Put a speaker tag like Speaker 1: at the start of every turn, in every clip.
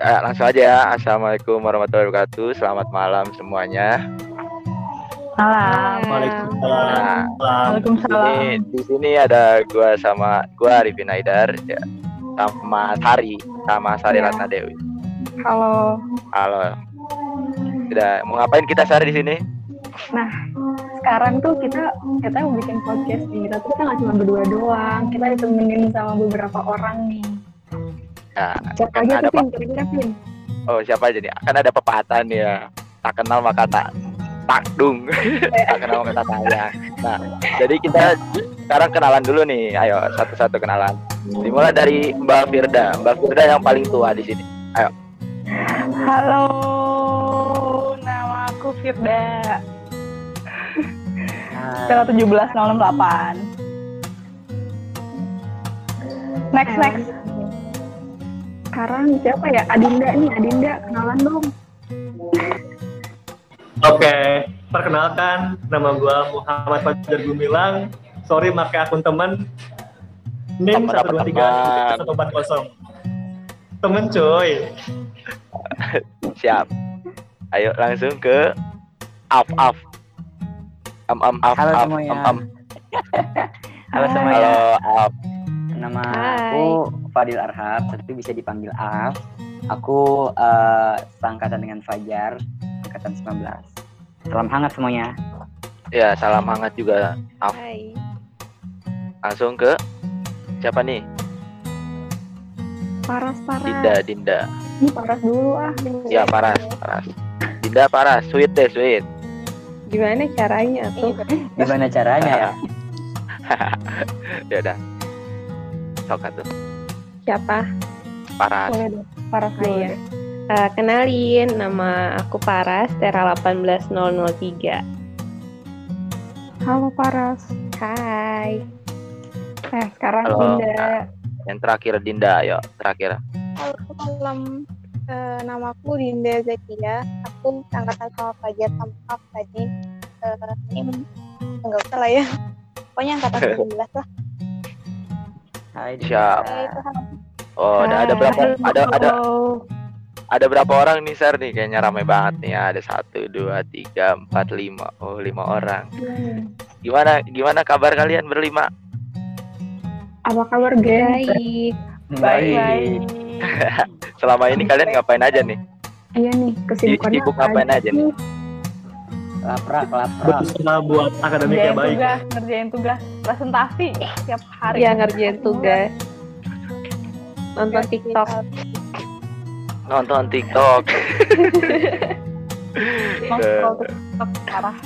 Speaker 1: Eh, langsung aja ya. Assalamualaikum warahmatullahi wabarakatuh. Selamat malam semuanya.
Speaker 2: Malam.
Speaker 3: Waalaikumsalam.
Speaker 1: Nah,
Speaker 2: Waalaikumsalam.
Speaker 1: Ini di sini ada gua sama gua Arifin Haidar ya. sama Sari sama Sari
Speaker 2: Ya.
Speaker 1: Ratna Dewi.
Speaker 2: Halo.
Speaker 1: Halo. Tidak mau ngapain kita Sari di sini?
Speaker 2: Sekarang tuh kita kita mau bikin podcast nih, tapi kita nggak cuma berdua doang. Kita ditemenin sama beberapa orang nih.
Speaker 1: Nah,
Speaker 2: Siapa
Speaker 1: kan
Speaker 2: aja
Speaker 1: ada
Speaker 2: tuh, Pin? Kira-kira?
Speaker 1: Oh siapa aja nih? Akan ada pepatah nih ya. Tak kenal maka tak takdung. tak kenal maka tak sayang. Nah, jadi kita sekarang kenalan dulu nih. Ayo satu-satu kenalan. Dimulai dari Mbak Firda. Mbak Firda yang paling tua di sini.
Speaker 2: Halo. Nama aku Firda. Tanggal 17068. Next, next. Sekarang siapa ya? Adinda nih, Adinda. Kenalan dong.
Speaker 3: Oke, perkenalkan nama gua Muhammad Fajar Gumilang. Sorry pakai akun teman. NIM
Speaker 1: Teman apa
Speaker 3: 123 140. Temen coy.
Speaker 1: Siap. Ayo langsung ke Af Af. Am am
Speaker 4: Halo semuanya.
Speaker 1: am am.
Speaker 4: Halo
Speaker 2: Hai.
Speaker 4: semuanya,
Speaker 1: Halo Af.
Speaker 4: Nama
Speaker 2: Hai.
Speaker 4: aku Fadil Arhab, tapi bisa dipanggil Af. Aku eh, seangkatan dengan Fajar, angkatan 19. Salam hangat semuanya.
Speaker 1: Ya salam hangat juga Af.
Speaker 2: Hai.
Speaker 1: Langsung ke siapa nih?
Speaker 2: Paras, Paras.
Speaker 1: Dinda Dinda.
Speaker 2: Ini Paras dulu ah.
Speaker 1: Ya Paras Paras. Dinda Paras. Sweet deh sweet.
Speaker 2: Gimana caranya tuh?
Speaker 4: Gimana caranya ya?
Speaker 1: ya udah. Sok atuh.
Speaker 5: Siapa?
Speaker 1: Paras.
Speaker 2: Boleh deh. Paras dulu
Speaker 5: iya. Eh, kenalin, nama aku Paras, Tera 18003.
Speaker 2: Halo Paras.
Speaker 5: Hai.
Speaker 2: Eh, sekarang
Speaker 1: Halo.
Speaker 2: Dinda.
Speaker 1: Yang terakhir Dinda ayo terakhir.
Speaker 6: Halo malam, Eh, namaku Dinda Zakia. Aku angkatan sama Fajar sama tadi. Eh, ini enggak usah lah ya. Pokoknya angkatan 19 lah.
Speaker 4: Hai,
Speaker 1: Siap. Oh, ada, ada
Speaker 2: Hai.
Speaker 1: berapa ada ada ada berapa orang nih Sar? Nih kayaknya ramai banget nih ada satu dua tiga empat lima. Oh lima orang. Gimana gimana kabar kalian berlima?
Speaker 2: Apa kabar, geng?
Speaker 5: Baik.
Speaker 2: Baik.
Speaker 1: selama ini kalian ngapain aja nih?
Speaker 2: Iya nih, kesibukannya
Speaker 1: Sibuk ngapain aja nih?
Speaker 4: Laprak, laprak.
Speaker 3: Berusaha buat akademik
Speaker 2: Ngerjain
Speaker 3: yang baik.
Speaker 2: tugas, ngerjain tugas presentasi tiap hari.
Speaker 5: Ya ngerjain tugas. Nonton TikTok.
Speaker 1: nonton TikTok
Speaker 2: Nonton TikTok parah.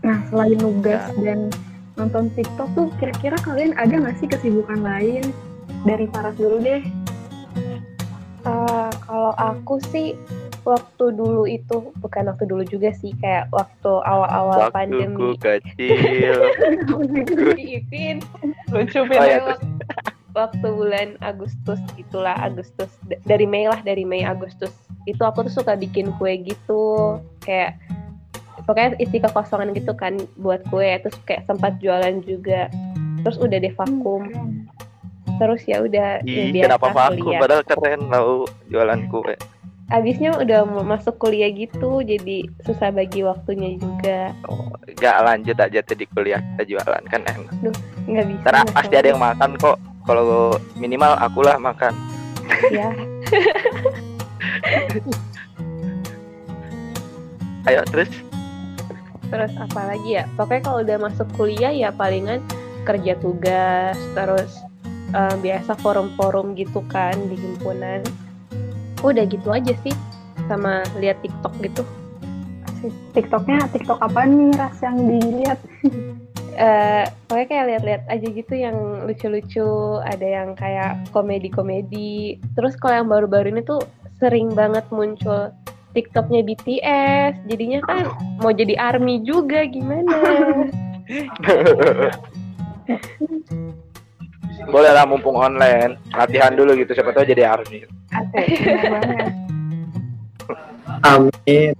Speaker 2: Nah, selain nugas dan nonton TikTok tuh kira-kira kalian ada nggak sih kesibukan lain? Dari Paras dulu deh.
Speaker 5: Eh, kalau aku sih waktu dulu itu bukan waktu dulu juga sih kayak waktu awal-awal
Speaker 1: waktuku
Speaker 5: pandemi.
Speaker 1: kecil.
Speaker 5: Ipin lucu
Speaker 1: Oh, ya,
Speaker 5: Pin. waktu bulan Agustus gitulah Agustus. Dari Mei lah dari Mei Agustus. Itu aku tuh suka bikin kue gitu. Kayak pokoknya isi kekosongan gitu kan buat kue. Terus kayak sempat jualan juga. Terus udah deh vakum. Terus ya udah ya
Speaker 1: Ih,
Speaker 5: biasa
Speaker 1: kenapa vakum? padahal keren tau jualan kue
Speaker 5: abisnya udah mau masuk kuliah gitu jadi susah bagi waktunya juga.
Speaker 1: Oh, gak lanjut aja tuh di kuliah kita jualan kan enak.
Speaker 5: Nggak bisa
Speaker 1: karena
Speaker 5: nggak
Speaker 1: pasti ada yang makan kok. Kalau minimal akulah makan.
Speaker 5: Ya
Speaker 1: ayo terus?
Speaker 5: Terus apa lagi ya? Pokoknya kalau udah masuk kuliah ya palingan kerja tugas terus eh, biasa forum-forum gitu kan di himpunan udah gitu aja sih sama lihat TikTok gitu.
Speaker 2: TikToknya TikTok apa nih ras yang dilihat?
Speaker 5: eh pokoknya kayak lihat-lihat aja gitu yang lucu-lucu ada yang kayak komedi-komedi. Terus kalau yang baru-baru ini tuh sering banget muncul TikToknya BTS jadinya kan mau jadi army juga gimana
Speaker 1: boleh lah mumpung online latihan dulu gitu siapa tahu jadi army.
Speaker 3: Amin.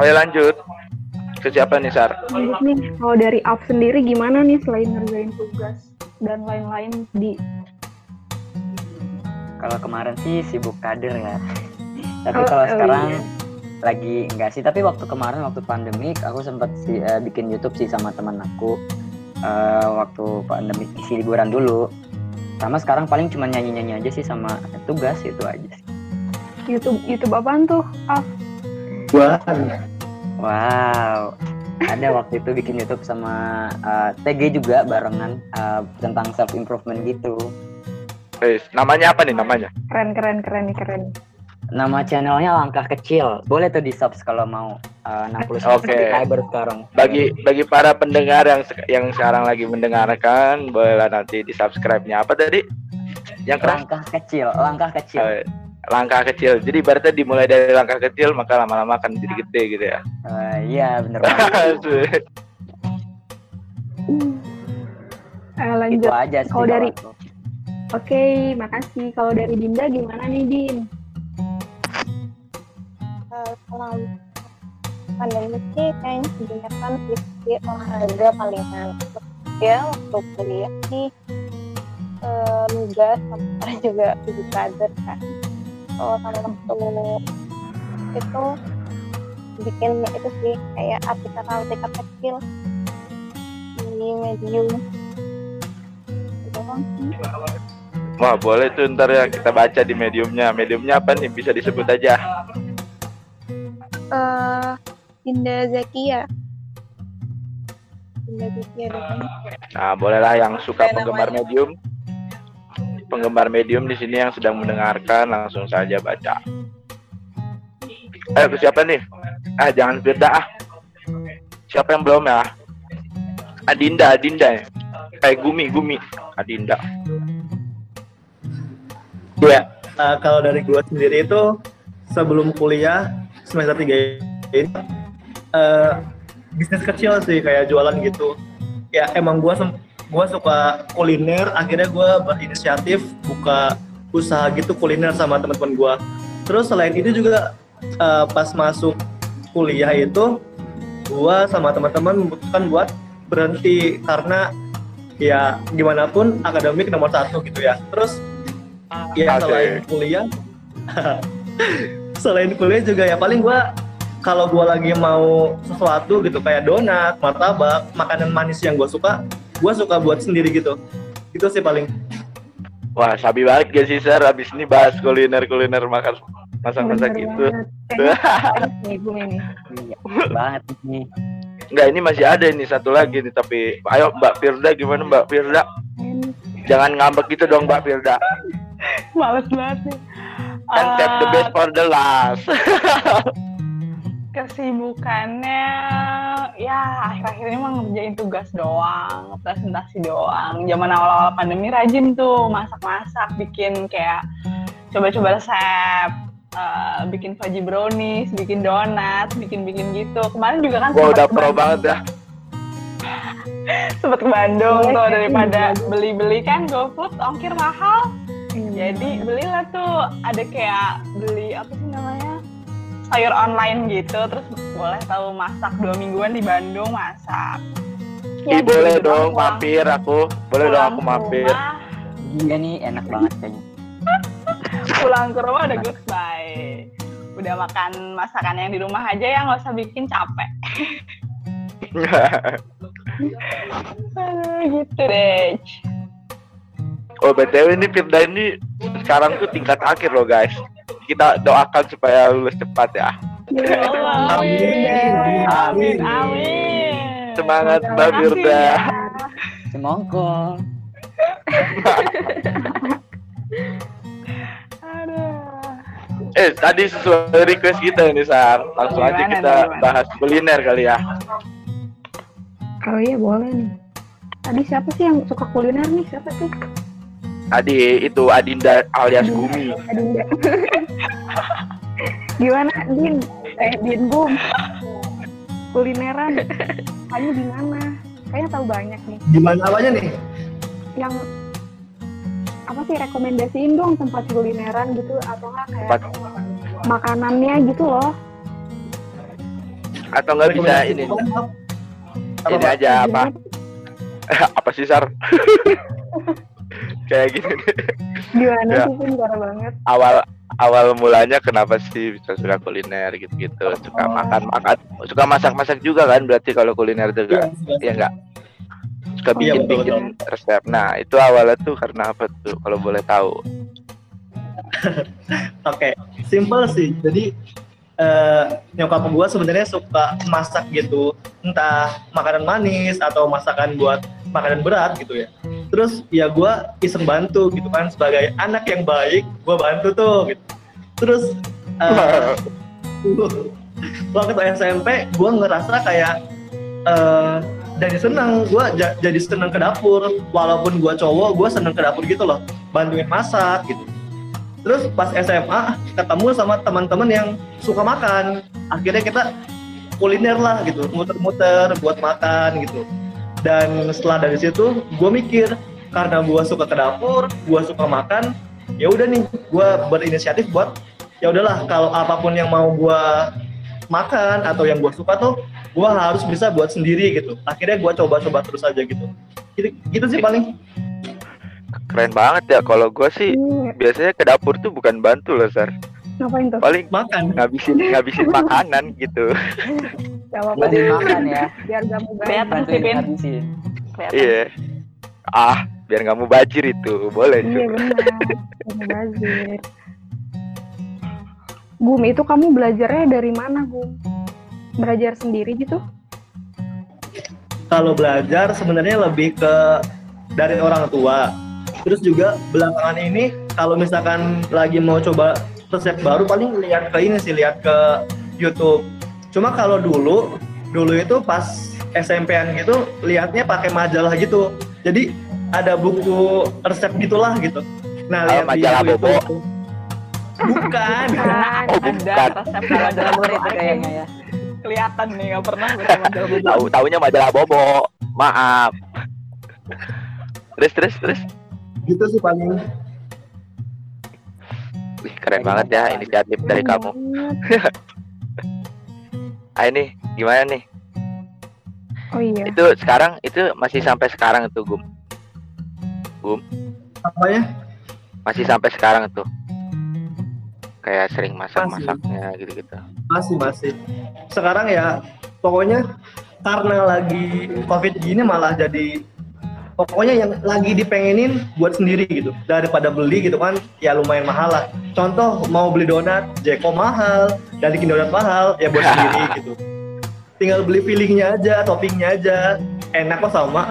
Speaker 1: ayo lanjut ke siapa nih Sar
Speaker 2: Lanjut nih, kalau dari Up sendiri gimana nih selain ngerjain tugas dan lain-lain di
Speaker 4: Kalau kemarin sih sibuk kader ya. Tapi
Speaker 2: Oh,
Speaker 4: kalau
Speaker 2: oh
Speaker 4: sekarang
Speaker 2: iya.
Speaker 4: Lagi enggak sih. Tapi waktu kemarin waktu pandemik aku sempat sih eh, bikin YouTube sih sama teman aku. Eh, waktu pandemik isi liburan dulu. Sama sekarang paling cuma nyanyi-nyanyi aja sih sama tugas itu aja sih.
Speaker 2: YouTube YouTube apaan tuh? Ah,
Speaker 3: Gua
Speaker 4: Wow. Ada waktu itu bikin YouTube sama eh, TG juga barengan eh, tentang self improvement gitu.
Speaker 1: Eh, namanya apa nih namanya?
Speaker 2: keren keren keren nih keren.
Speaker 4: Nama channelnya Langkah Kecil. Boleh tuh di subs kalau mau eh, 60
Speaker 1: Oke.
Speaker 4: subscriber sekarang.
Speaker 1: Bagi bagi para pendengar yang yang sekarang lagi mendengarkan, bolehlah nanti di subscribe-nya apa tadi? Yang keras
Speaker 4: Langkah Kecil, Langkah Kecil.
Speaker 1: Eh, langkah kecil. Jadi berarti dimulai dari langkah kecil maka lama-lama akan jadi gede gitu ya.
Speaker 4: Eh, iya bener banget.
Speaker 2: Eh,
Speaker 4: Itu
Speaker 2: lanjut.
Speaker 4: aja sih.
Speaker 2: Kalau dari-. Oke, makasih. Kalau dari Dinda gimana nih, Din?
Speaker 6: Eh, selama pandemi sih kayaknya kebanyakan isi olahraga palingan ya waktu kuliah sih nugas sama juga tujuh kader kan kalau sama waktu itu bikin itu sih kayak artikel-artikel kecil di medium Itu sih.
Speaker 1: Wah, boleh tuh ntar ya kita baca di mediumnya. Mediumnya apa nih? Bisa disebut aja.
Speaker 6: Eh Dinda Zakia Dinda Zakia doang
Speaker 1: Nah, bolehlah yang suka
Speaker 6: Kayak
Speaker 1: penggemar
Speaker 6: namanya.
Speaker 1: medium. Penggemar medium di sini yang sedang mendengarkan langsung saja baca. Eh, siapa nih? Ah, jangan Firda ah. Siapa yang belum ya? Adinda, Adinda. Eh, Gumi, Gumi. Adinda.
Speaker 3: ya eh, kalau dari gua sendiri itu sebelum kuliah semester 3 ini eh, bisnis kecil sih kayak jualan gitu. Ya emang gua sem- gua suka kuliner, akhirnya gua berinisiatif buka usaha gitu kuliner sama teman-teman gua. Terus selain itu juga eh, pas masuk kuliah itu gua sama teman-teman memutuskan buat berhenti karena ya gimana pun akademik nomor satu gitu ya. Terus ya selain kuliah selain kuliah juga ya paling gua kalau gua lagi mau sesuatu gitu kayak donat, martabak, makanan manis yang gua suka, gua suka buat sendiri gitu. Itu sih paling.
Speaker 1: Wah, sabi banget gak sih, Sar? Abis ini bahas kuliner-kuliner makan masak-masak
Speaker 2: Bener
Speaker 1: gitu.
Speaker 2: banget. Nih gue ini.
Speaker 4: Iya, banget nih.
Speaker 1: Enggak, ini masih ada ini satu lagi nih, tapi ayo Mbak Firda gimana Mbak Firda? Jangan ngambek gitu dong Mbak Firda.
Speaker 7: Males banget nih.
Speaker 1: Kan
Speaker 7: Eh,
Speaker 1: save the best for the last.
Speaker 7: kesibukannya ya akhir-akhir ini mah ngerjain tugas doang, presentasi doang. Zaman awal-awal pandemi rajin tuh masak-masak, bikin kayak coba-coba resep, eh, bikin fudgy brownies, bikin donat, bikin-bikin gitu. Kemarin juga kan
Speaker 1: Gua
Speaker 7: sempet
Speaker 1: udah
Speaker 7: ke
Speaker 1: pro
Speaker 7: Bandung-
Speaker 1: banget dah.
Speaker 7: sempet ke Bandung tuh
Speaker 2: kan?
Speaker 7: daripada beli-beli kan GoFood ongkir mahal.
Speaker 2: Iya.
Speaker 7: Jadi belilah tuh ada kayak beli apa sih namanya sayur online gitu terus boleh tahu masak dua mingguan di Bandung masak.
Speaker 1: Ih, boleh dong
Speaker 7: doang.
Speaker 1: mampir aku. Boleh dong
Speaker 7: Pulang
Speaker 1: aku
Speaker 7: ke
Speaker 1: mampir.
Speaker 7: rumah-
Speaker 4: Iya nih enak banget kayaknya.
Speaker 7: Pulang ke rumah udah goodbye. Udah makan masakan yang di rumah aja ya nggak usah bikin capek. Gitu deh.
Speaker 1: Oh, BTW ini Firda ini sekarang tuh tingkat akhir loh guys. Kita doakan supaya lulus cepat ya.
Speaker 2: Ya Allah.
Speaker 3: Amin.
Speaker 7: Amin, amin.
Speaker 1: Semangat Mbak Firda.
Speaker 2: ya.
Speaker 4: Semongkol.
Speaker 7: Aduh.
Speaker 1: Eh, tadi sesuai request kita ini, Sar. Langsung aja kita
Speaker 7: gimana?
Speaker 1: bahas kuliner kali ya.
Speaker 2: Oh iya boleh nih. Tadi siapa sih yang suka kuliner nih? Siapa sih?
Speaker 1: Tadi itu Adinda alias Gumi.
Speaker 2: Adinda. Gimana, Din? Eh, Din Gum. Kulineran. Kayaknya di mana? Kayaknya tahu banyak nih.
Speaker 3: Gimana apanya nih?
Speaker 2: Yang apa sih rekomendasiin dong tempat kulineran gitu atau nggak kayak
Speaker 1: Tempat
Speaker 2: makanannya gitu loh.
Speaker 1: atau nggak bisa ini
Speaker 3: Apa,
Speaker 1: ini aja apa apa sih Sar? kayak gini.
Speaker 2: Gimana
Speaker 1: Ya.
Speaker 2: sih? Parah banget.
Speaker 1: Awal awal mulanya kenapa sih bisa suka kuliner gitu-gitu, suka
Speaker 2: Oh.
Speaker 1: makan-makan, suka masak-masak juga kan berarti kalau kuliner juga.
Speaker 3: Iya,
Speaker 1: Iya enggak? Suka
Speaker 3: Iya,
Speaker 1: bikin-bikin resep. Nah, itu awalnya tuh karena apa tuh kalau boleh tahu?
Speaker 3: Oke, simple sih. Jadi eh, nyokap gua sebenarnya suka masak gitu, entah makanan manis atau masakan buat makanan berat gitu ya. Terus ya gua iseng bantu gitu kan sebagai anak yang baik, gua bantu tuh gitu. Terus eh, waktu SMP gua ngerasa kayak eh, jadi seneng, ja- jadi seneng ke dapur. Walaupun gua cowok, gua seneng ke dapur gitu loh, bantuin masak gitu. Terus pas SMA ketemu sama teman-teman yang suka makan. Akhirnya kita kuliner lah gitu, muter-muter buat makan gitu. Dan setelah dari situ gue mikir karena gue suka ke dapur, gue suka makan, ya udah nih gue berinisiatif buat ya udahlah kalau apa pun yang mau gue makan atau yang gue suka tuh gue harus bisa buat sendiri gitu. Akhirnya gue coba-coba terus aja gitu. Gitu, gitu sih paling.
Speaker 1: Keren banget ya kalau gue sih
Speaker 2: Iya.
Speaker 1: biasanya ke dapur tuh bukan bantu loh, Sar.
Speaker 2: Ngapain tuh?
Speaker 1: Paling
Speaker 3: Makan.
Speaker 1: ngabisin ngabisin makanan gitu.
Speaker 4: Bantuin makan ya.
Speaker 2: Biar gak mau
Speaker 7: Kelihatan sih, Pin.
Speaker 1: Iya. Ah, biar nggak mau bajir itu. Boleh
Speaker 2: Iya benar. Bazir. Gum, itu kamu belajarnya dari mana, Gum? Belajar sendiri gitu?
Speaker 3: kalau belajar sebenarnya lebih ke dari orang tua. Terus juga belakangan ini kalau misalkan lagi mau coba resep baru paling lihat ke ini sih lihat ke YouTube. Cuma kalau dulu dulu itu pas SMP-an gitu lihatnya pakai majalah gitu. Jadi ada buku resep gitulah gitu. Nah, lihat di
Speaker 1: majalah Bobo.
Speaker 3: itu. Bukan.
Speaker 2: Kan.
Speaker 1: Oh,
Speaker 7: Ada resep
Speaker 4: Kalau
Speaker 7: majalah
Speaker 4: itu kayaknya ya.
Speaker 7: kelihatan nih nggak pernah baca majalah bobo.
Speaker 1: Tahu taunya majalah Bobo. Maaf. Terus terus terus.
Speaker 3: Gitu sih paling.
Speaker 1: Wih, keren banget ya inisiatif dari kamu. Ah ini gimana nih?
Speaker 2: Oh iya.
Speaker 1: Itu sekarang itu masih sampai sekarang itu Gum.
Speaker 3: Apa ya?
Speaker 1: Masih sampai sekarang tuh. Kayak sering masak-masaknya gitu-gitu.
Speaker 3: Masih masih. Sekarang ya pokoknya karena lagi covid gini malah jadi pokoknya yang lagi dipengenin buat sendiri gitu daripada beli gitu kan ya lumayan mahal lah. Contoh mau beli donat Jeko mahal, dari Donat mahal ya buat sendiri gitu. Tinggal beli fillingnya aja, toppingnya aja, enak kok sama.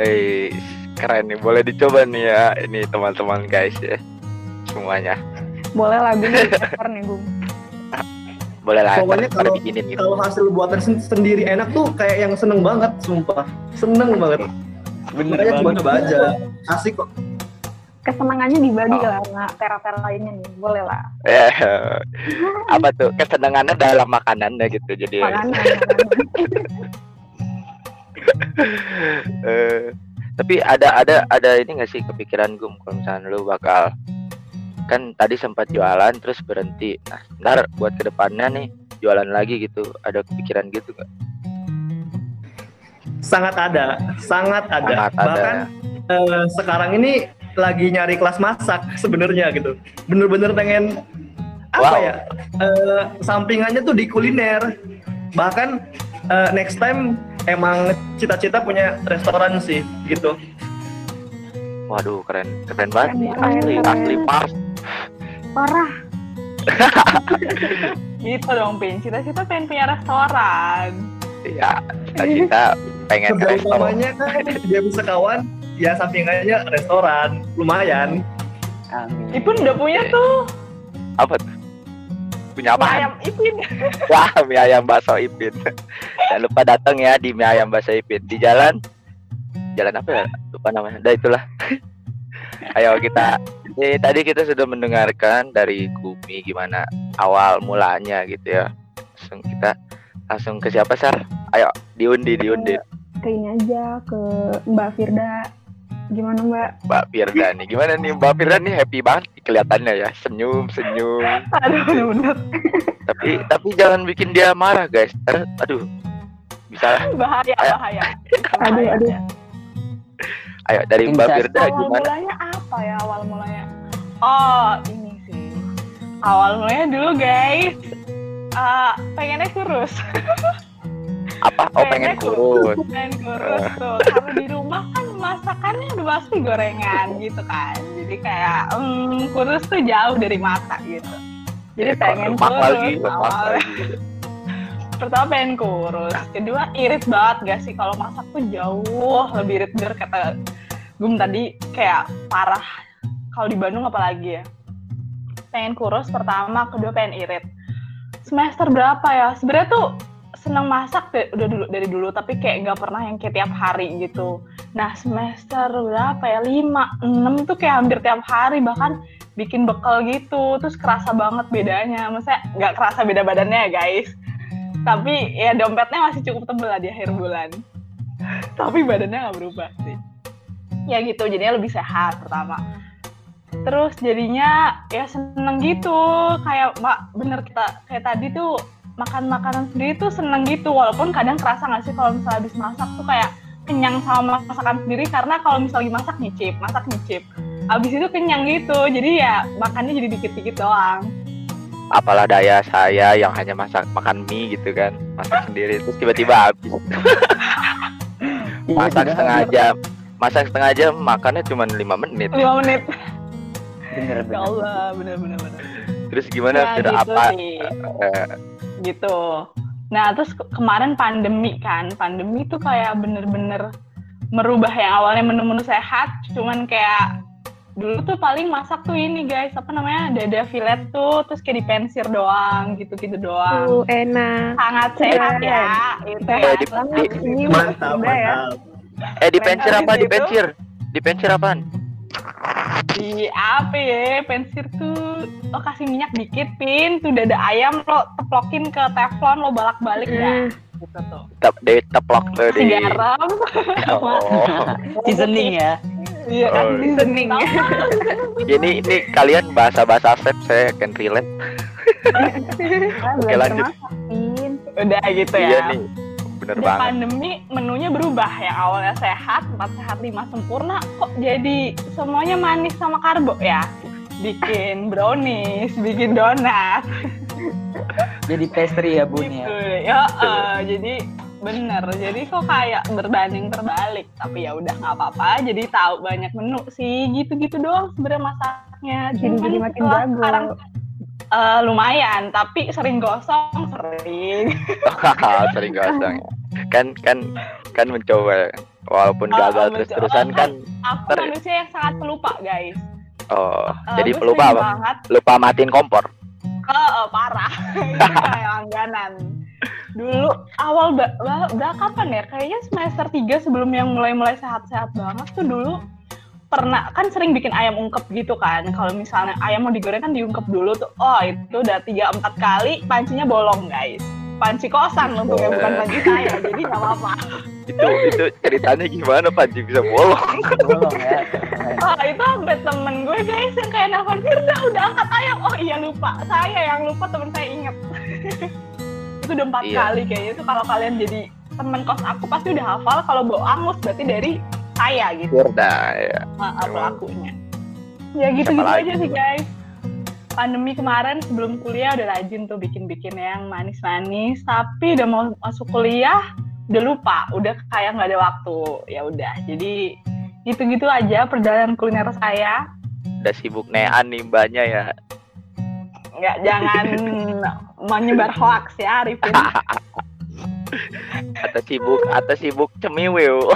Speaker 1: Eh, keren nih. Boleh dicoba nih ya ini teman-teman guys ya. Semuanya.
Speaker 2: Boleh lah. Cover nih, Gum.
Speaker 1: Boleh lah
Speaker 3: Pokoknya kalau-
Speaker 1: bikinin gitu.
Speaker 3: Kalau hasil buatan sen- sendiri enak tuh kayak yang seneng banget, sumpah. Seneng banget.
Speaker 4: Bener
Speaker 3: Makanya
Speaker 4: banget.
Speaker 3: coba-coba aja. Asik kok.
Speaker 2: Kesenangannya dibagi
Speaker 1: Oh.
Speaker 2: lah sama tera-tera lainnya nih. Boleh lah.
Speaker 1: Eh, apa tuh kesenangannya dalam makanannya gitu. Jadi
Speaker 2: Makanan, makanan.
Speaker 1: eh, tapi ada ada ada ini gak sih kepikiran gum kalau misalnya lu bakal kan tadi sempat jualan terus berhenti. Nah, ntar buat ke depannya nih jualan lagi gitu. Ada kepikiran gitu gak?
Speaker 3: Sangat ada, sangat ada.
Speaker 1: Sangat ada.
Speaker 3: Bahkan eh, sekarang ini lagi nyari kelas masak sebenarnya gitu. Bener-bener pengen apa
Speaker 1: Wow.
Speaker 3: ya? eh, sampingannya tuh di kuliner. Bahkan eh, next time emang cita-cita punya restoran sih gitu.
Speaker 1: Waduh, keren keren banget nih.
Speaker 2: Keren,
Speaker 1: Asli
Speaker 2: keren.
Speaker 1: asli pas.
Speaker 2: Parah.
Speaker 7: Gitu dong, Pin. Cita-cita pengen punya restoran.
Speaker 1: Ya, cita-cita pengen ke
Speaker 3: Kerja
Speaker 1: restoran.
Speaker 3: utamanya kan dia bisa kawan, ya sampingannya restoran, lumayan.
Speaker 4: Amin.
Speaker 7: Ipun udah punya tuh.
Speaker 1: Apa tuh? Punya
Speaker 7: Mie
Speaker 1: apa?
Speaker 7: ayam Ipin.
Speaker 1: Wah, mie ayam bakso Ipin. Jangan lupa datang ya di mie ayam bakso Ipin di jalan jalan apa ya? Lupa namanya. Udah itulah. Ayo kita ini tadi kita sudah mendengarkan dari Gumi gimana awal mulanya gitu ya. Langsung kita langsung ke siapa Sar? Ayo diundi diundi
Speaker 2: Ke ini aja, ke Mbak Firda. Gimana, Mbak?
Speaker 1: Mbak Firda nih. Gimana nih Mbak Firda nih happy banget kelihatannya ya. Senyum senyum.
Speaker 7: Aduh, bener-bener.
Speaker 1: Tapi tapi jangan bikin dia marah guys. Aduh bisa
Speaker 7: Bahaya,
Speaker 1: Ayo.
Speaker 7: bahaya.
Speaker 2: Aduh, aduh.
Speaker 1: Ayo dari Mbak Firda
Speaker 7: awal
Speaker 1: gimana?
Speaker 7: mulanya apa ya awal mulanya? Oh ini sih. Awal mulanya dulu guys. Eh, pengennya kurus.
Speaker 1: Apa? Oh pengen kurus.
Speaker 7: Pengen kurus tuh. Karena di rumah kan masakannya udah pasti gorengan gitu kan. Jadi kayak hmm, kurus tuh jauh dari mata gitu. Jadi
Speaker 1: Eh,
Speaker 7: pengen kurus.
Speaker 1: lagi,
Speaker 7: awalnya.
Speaker 1: lagi.
Speaker 7: Pertama pengen kurus. Kedua irit banget gak sih kalau masak tuh jauh lebih irit bener kata Gum tadi kayak parah. Kalau di Bandung apalagi ya. Pengen kurus pertama, kedua pengen irit. Semester berapa ya? Sebenarnya tuh seneng masak deh, udah dulu dari dulu tapi kayak nggak pernah yang kayak tiap hari gitu. Nah semester berapa ya? 5, 6 tuh kayak hampir tiap hari bahkan bikin bekal gitu terus kerasa banget bedanya maksudnya nggak kerasa beda badannya ya guys tapi ya dompetnya masih cukup tebel lah di akhir bulan tapi badannya nggak berubah sih ya gitu jadinya lebih sehat pertama terus jadinya ya seneng gitu. Kayak mak bener kita kayak tadi tuh makan makanan sendiri tuh seneng gitu. Walaupun kadang kerasa nggak sih kalau misalnya habis masak tuh kayak kenyang sama masakan sendiri. Karena kalau misalnya lagi masak nyicip masak nyicip. Abis itu kenyang gitu. Jadi ya makannya jadi dikit-dikit doang.
Speaker 1: Apalah daya saya yang hanya masak makan mie gitu kan, masak sendiri terus tiba-tiba habis.
Speaker 4: Iya,
Speaker 1: Masak
Speaker 4: juga.
Speaker 1: setengah jam, masak setengah jam makannya cuma lima menit.
Speaker 7: lima menit
Speaker 4: Bener,
Speaker 7: ya
Speaker 4: bener.
Speaker 7: Allah bener bener bener
Speaker 1: Terus gimana?
Speaker 7: ya gitu
Speaker 1: apa?
Speaker 7: sih gitu nah terus ke- kemarin pandemi kan pandemi tuh kayak bener-bener merubah yang awalnya menu-menu sehat cuman kayak dulu tuh paling masak tuh ini guys apa namanya dada filet tuh terus kayak dipensir doang gitu-gitu doang
Speaker 5: Tuh enak.
Speaker 7: sangat sehat ya itu
Speaker 1: Eh,
Speaker 7: ya.
Speaker 1: di- di-
Speaker 2: ini
Speaker 3: Mantap,
Speaker 2: udah ya
Speaker 3: mantap.
Speaker 1: eh di pensir
Speaker 7: Habis
Speaker 1: apa? Di
Speaker 7: itu-
Speaker 1: pensir? Di pensir apaan?
Speaker 7: Di apa ya pensir tuh lo kasih minyak dikit pin tuh dada ayam lo teplokin ke teflon lo balak-balik dah gitu tuh
Speaker 1: Tep, di teplok tuh di.
Speaker 7: garam
Speaker 1: Oh.
Speaker 4: Seasoning ya.
Speaker 7: iya
Speaker 1: Oh,
Speaker 7: kasih seasoning
Speaker 1: Ini ini kalian bahasa-bahasa vape saya can relate. Oke, lanjut.
Speaker 7: udah gitu
Speaker 1: Iya
Speaker 7: ya
Speaker 1: nih. Bener
Speaker 7: Udah
Speaker 1: banget.
Speaker 7: pandemi menunya berubah ya awalnya sehat empat sehat lima sempurna kok jadi semuanya manis sama karbo ya? Bikin brownies bikin donat.
Speaker 4: Jadi pastry ya bun
Speaker 7: gitu
Speaker 4: ya.
Speaker 7: ya eh, jadi bener. Jadi kok kayak berbanding terbalik. Tapi ya udah nggak apa-apa. Jadi tahu banyak menu sih gitu-gitu doang sebenarnya masaknya.
Speaker 2: Jadi jadi makin jago.
Speaker 7: sekarang eh, lumayan tapi sering gosong sering.
Speaker 1: Sering gosong ya. Kan kan kan mencoba ya. walaupun
Speaker 7: Oh,
Speaker 1: gagal
Speaker 7: oh,
Speaker 1: terus-terusan kan
Speaker 7: aku
Speaker 1: Ter-
Speaker 7: manusia yang sangat pelupa guys.
Speaker 1: Oh
Speaker 7: Eh,
Speaker 1: jadi pelupa apa?
Speaker 7: banget.
Speaker 1: Lupa matiin kompor.
Speaker 7: oh, oh, parah. Kayak langganan. Dulu awal ba- ba- ba- kapan ya? Kayaknya semester 3 sebelum yang mulai-mulai sehat-sehat banget tuh dulu pernah kan sering bikin ayam ungkep gitu kan. Kalau misalnya ayam mau digoreng kan diungkep dulu tuh. Oh itu udah tiga empat kali pancinya bolong guys panci kosan untungnya bukan panci saya jadi nggak apa-apa
Speaker 1: Itu itu ceritanya gimana Panji bisa bolong?
Speaker 4: Bolong ya.
Speaker 7: Oh itu sampai temen gue guys yang kayak nelfon Firda udah angkat ayam. Oh iya lupa, saya yang lupa temen saya inget. itu udah empat
Speaker 1: Iya.
Speaker 7: kali kayaknya itu kalau kalian jadi temen kos aku pasti udah hafal kalau bawa angus berarti dari saya gitu
Speaker 1: Firda ya.
Speaker 7: uh, pelakunya. Ya gitu-gitu aja sih guys. Pandemi kemarin sebelum kuliah udah rajin tuh bikin-bikin yang manis-manis, tapi udah mau masuk kuliah udah lupa, udah kayak nggak ada waktu. Ya udah, jadi gitu-gitu aja perjalanan kuliner saya.
Speaker 1: Udah sibuk nean nih mbaknya ya.
Speaker 7: nggak jangan menyebar hoax ya Arifin
Speaker 1: Atau sibuk atau sibuk cemiwiu.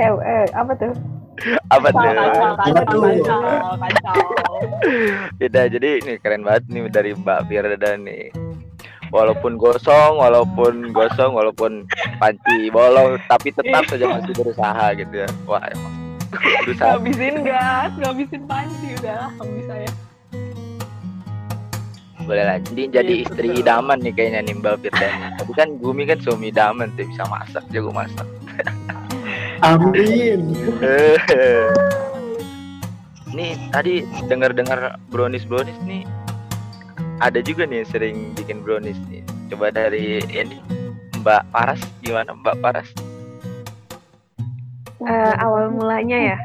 Speaker 2: eh, eh apa tuh
Speaker 1: apa
Speaker 7: kacau
Speaker 1: tuh?
Speaker 7: kacau kacau
Speaker 3: Waduh.
Speaker 7: kacau kacau
Speaker 1: Beda jadi ini keren banget nih dari Mbak Firda nih. Walaupun gosong, walaupun gosong, walaupun panci bolong, tapi tetap saja masih berusaha gitu ya. Wah emang berusaha.
Speaker 7: ngabisin gas ngabisin panci udah nggak bisa ya
Speaker 1: Boleh lah. Jadi jadi
Speaker 7: Gitu,
Speaker 1: istri idaman nih kayaknya nih Mbak Firda. Tapi kan Gumi kan suami idaman tuh bisa masak, jago masak.
Speaker 3: Amin.
Speaker 1: nih tadi dengar-dengar brownies brownies nih ada juga nih yang sering bikin brownies nih. Coba dari ini Mbak Paras gimana Mbak Paras?
Speaker 5: Eh, awal mulanya ya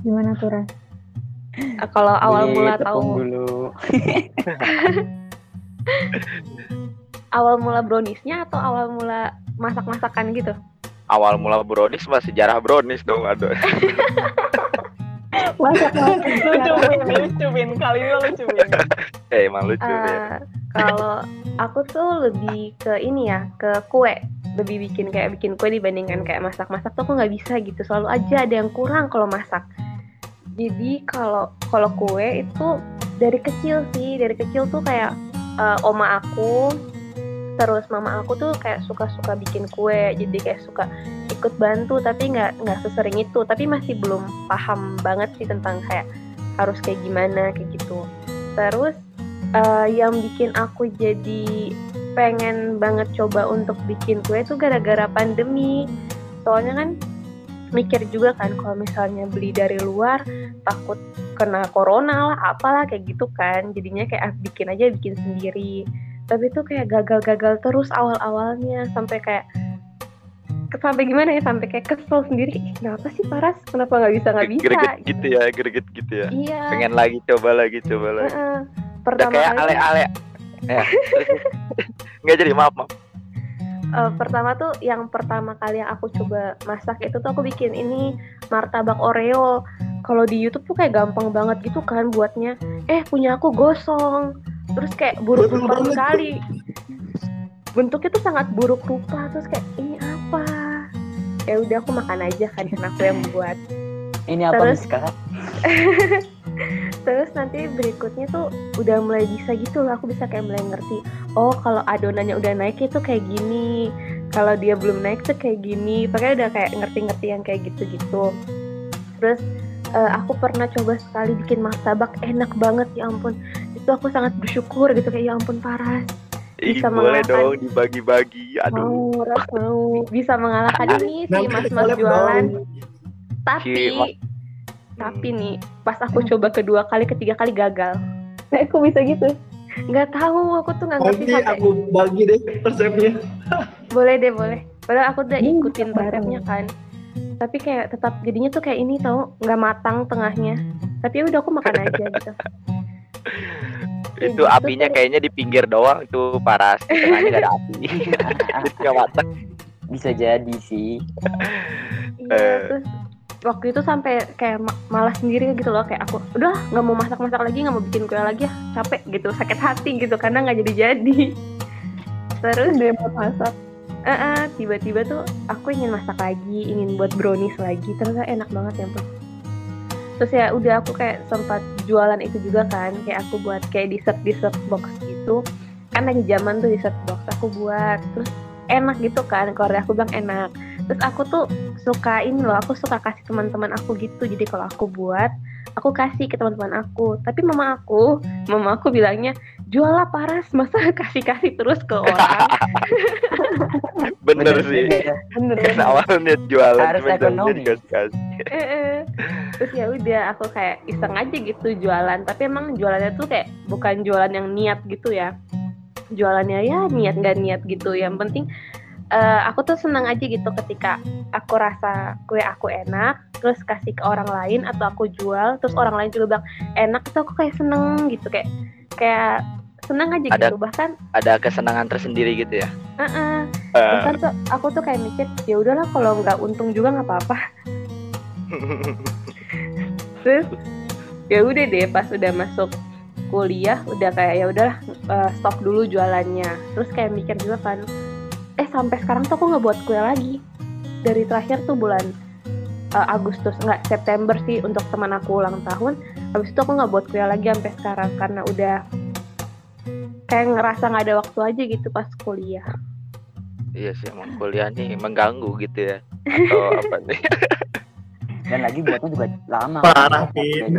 Speaker 2: Gimana tuh, Ras?
Speaker 5: Eh, kalau awal
Speaker 4: Beli
Speaker 5: mula tahu
Speaker 4: dulu.
Speaker 5: awal mula browniesnya atau awal mula masak-masakan gitu
Speaker 1: Awal mula brownies mah sejarah brownies dong aduh.
Speaker 2: Masak-masak.
Speaker 7: lucu Win, lucu. Kali ini lucu.
Speaker 1: Eh emang lucu ya.
Speaker 5: Eh, kalau aku tuh lebih ke ini ya ke kue lebih bikin kayak bikin kue dibandingkan kayak masak-masak tuh aku nggak bisa gitu selalu aja ada yang kurang kalau masak jadi kalau kalau kue itu dari kecil sih dari kecil tuh kayak eh, oma aku terus mama aku tuh kayak suka-suka bikin kue jadi kayak suka ikut bantu tapi nggak nggak sesering itu. Tapi masih belum paham banget sih tentang kayak harus kayak gimana kayak gitu. Terus eh, yang bikin aku jadi pengen banget coba untuk bikin kue itu gara-gara pandemi. Soalnya kan mikir juga kan kalau misalnya beli dari luar takut kena corona lah apalah kayak gitu kan. Jadinya kayak ah, bikin aja bikin sendiri tapi itu kayak gagal-gagal terus awal-awalnya sampai kayak sampai gimana ya sampai kayak kesel sendiri "Ih, kenapa sih Paras kenapa nggak bisa nggak bisa
Speaker 1: Greget gitu ya, greget gitu ya.
Speaker 5: iya
Speaker 1: Pengen lagi coba lagi coba lagi. Udah
Speaker 5: pertama
Speaker 1: kayak
Speaker 5: kali
Speaker 1: ale-ale. Ya. Nggak jadi maaf maaf.
Speaker 5: Eh, pertama tuh yang pertama kali yang aku coba masak itu tuh aku bikin ini martabak Oreo. Kalau di YouTube tuh kayak gampang banget gitu kan buatnya. Eh punya aku gosong. Terus kayak buruk
Speaker 3: Betul
Speaker 5: rupa
Speaker 3: banget.
Speaker 5: sekali. Bentuknya tuh sangat buruk rupa. Terus kayak ini apa? Ya udah aku makan aja kan karena aku yang buat.
Speaker 4: Ini apa
Speaker 5: Terus?
Speaker 4: Miska?
Speaker 5: Terus nanti berikutnya tuh udah mulai bisa gitu loh. Aku bisa kayak mulai ngerti. Oh kalau adonannya udah naik itu kayak gini. Kalau dia belum naik tuh kayak gini. Pokoknya udah kayak ngerti-ngerti yang kayak gitu-gitu. Terus eh, aku pernah coba sekali bikin martabak enak banget ya ampun. Itu aku sangat bersyukur gitu kayak ya ampun paras.
Speaker 1: Ih,
Speaker 5: Bisa
Speaker 1: boleh
Speaker 5: mengalahkan.
Speaker 1: dong dibagi-bagi. Aduh.
Speaker 2: Mau, mau.
Speaker 5: Bisa mengalahkan ini si mas-mas jualan. Tapi
Speaker 1: Si-
Speaker 5: tapi nih pas aku coba kedua kali ketiga kali gagal.
Speaker 2: Eh, kok bisa gitu?
Speaker 5: Nggak tahu aku tuh nggak ngerti sampai
Speaker 3: aku bagi deh resepnya.
Speaker 5: boleh deh boleh padahal aku udah ikutin resepnya kan tapi kayak tetap jadinya tuh kayak ini tau nggak matang tengahnya tapi ya udah aku makan aja gitu
Speaker 1: itu apinya
Speaker 5: tuh.
Speaker 1: kayaknya di pinggir doang tuh paras di tengahnya ada api jadi nggak matang
Speaker 4: Bisa jadi sih.
Speaker 5: iya
Speaker 1: Eh.
Speaker 5: terus waktu itu sampai kayak ma- malas sendiri gitu loh kayak aku udah nggak mau masak-masak lagi nggak mau bikin kue lagi ya capek gitu sakit hati gitu karena nggak jadi-jadi terus
Speaker 2: Dia buat masak.
Speaker 5: eh, eh, tiba-tiba tuh aku ingin masak lagi ingin buat brownies lagi ternyata enak banget ya ampun terus ya udah aku kayak sempat jualan itu juga kan kayak aku buat kayak dessert dessert box gitu. Kan lagi zaman tuh dessert box aku buat. Terus enak gitu kan keluarga aku bilang enak. Terus aku tuh suka ini loh aku suka kasih teman-teman aku gitu. Jadi kalau aku buat aku kasih ke teman-teman aku. Tapi mama aku mama aku bilangnya jual lah paras masa kasih kasih terus ke orang
Speaker 1: bener sih
Speaker 4: juga.
Speaker 2: Bener,
Speaker 1: kan
Speaker 2: bener.
Speaker 1: awalnya jualan
Speaker 4: Harus ekonomi.
Speaker 1: dikasih-kasih.
Speaker 5: Eh, eh. terus ya udah aku kayak iseng aja gitu jualan tapi emang jualannya tuh kayak bukan jualan yang niat gitu ya jualannya ya niat nggak niat gitu yang penting eh, aku tuh senang aja gitu ketika aku rasa kue aku enak terus kasih ke orang lain atau aku jual terus orang lain juga bilang enak tuh aku kayak seneng gitu kayak kayak senang aja
Speaker 1: Ada-
Speaker 5: gitu bahkan
Speaker 1: ada kesenangan tersendiri gitu ya?
Speaker 5: Eh, bahkan tuh aku tuh kayak mikir ya udahlah kalau nggak untung juga nggak apa-apa. Terus ya udah deh pas udah masuk kuliah udah kayak ya udah eh, stop dulu jualannya. Terus kayak mikir juga kan eh sampai sekarang tuh aku nggak buat kue lagi. Dari terakhir tuh bulan eh, Agustus nggak September sih untuk teman aku ulang tahun habis itu aku nggak buat kue lagi sampai sekarang karena udah kayak ngerasa nggak ada waktu aja gitu pas kuliah.
Speaker 1: Iya sih emang kuliah nih mengganggu gitu ya. Atau apa nih
Speaker 4: Dan lagi buatnya juga lama.
Speaker 3: Parah.
Speaker 5: Ya,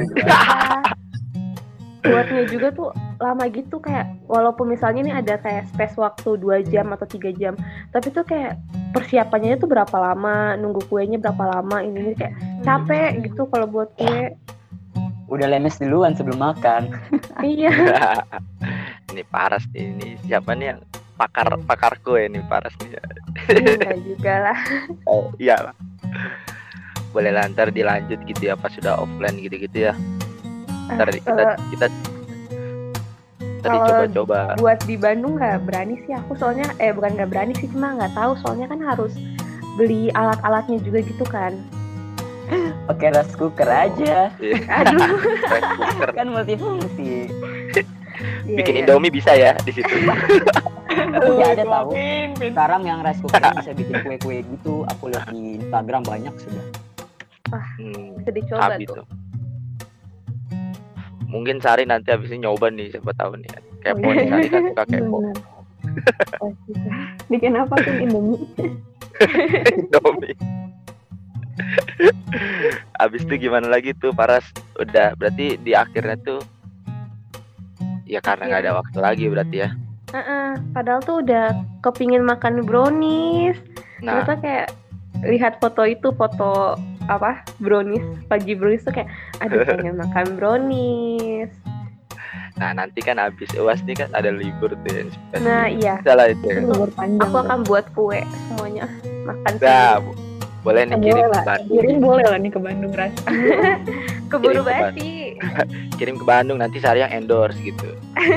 Speaker 5: buatnya juga tuh lama gitu kayak walaupun misalnya nih ada kayak space waktu dua jam atau tiga jam tapi tuh kayak persiapannya tuh berapa lama nunggu kuenya berapa lama ini kayak capek gitu kalau buat kue.
Speaker 4: Udah lemes duluan sebelum makan.
Speaker 5: iya
Speaker 1: ini paras nih ini siapa nih yang pakar pakar kue nih Paras nih.
Speaker 5: Enggak juga lah.
Speaker 1: Oh iya lah. Boleh lah ntar dilanjut gitu ya pas sudah offline gitu-gitu ya. Ntar
Speaker 5: Eh,
Speaker 1: kita kita tadi coba-coba.
Speaker 5: buat di Bandung nggak berani sih aku soalnya eh bukan nggak berani sih cuma nggak tahu soalnya kan harus beli alat-alatnya juga gitu kan
Speaker 4: Pakai rice cooker aja.
Speaker 5: aduh
Speaker 1: Rice cooker.
Speaker 4: Kan multifungsi.
Speaker 5: Iya,
Speaker 1: Bikin
Speaker 5: iya.
Speaker 1: Indomie bisa ya di situ.
Speaker 4: Iya ada tahu. Sekarang yang rice cooker bisa bikin kue-kue gitu. Aku lihat di Instagram banyak sudah.
Speaker 1: Hmm,
Speaker 5: bisa dicoba
Speaker 1: habis
Speaker 5: tuh
Speaker 1: tuh. Mungkin Sari nanti habis ini nyoba nih siapa tahu nih. Kepo nih. Sari kan suka kepo.
Speaker 2: Oh. Bikin apa tuh Indomie?
Speaker 1: Indomie. Abis itu gimana lagi tuh Paras? Udah berarti di akhirnya tuh ya karena nggak ada waktu lagi berarti ya.
Speaker 5: Heeh, padahal tuh udah kepingin makan brownies
Speaker 1: Nah,
Speaker 5: ternyata kayak lihat foto itu foto apa brownies pagi brownies tuh kayak aduh pengen makan brownies
Speaker 1: nah nanti kan abis uas nih kan ada libur tuh ya.
Speaker 5: nah iya
Speaker 1: Salah itu ya.
Speaker 2: Libur panjang.
Speaker 5: aku akan buat kue semuanya makan
Speaker 1: Nah, boleh nih
Speaker 2: Boleh
Speaker 1: kirim ke. Bandung.
Speaker 2: Kirim boleh lah nih ke Bandung Ras.
Speaker 5: keburu
Speaker 1: kirim ke
Speaker 5: basi
Speaker 1: Kirim ke Bandung nanti Sari yang endorse gitu.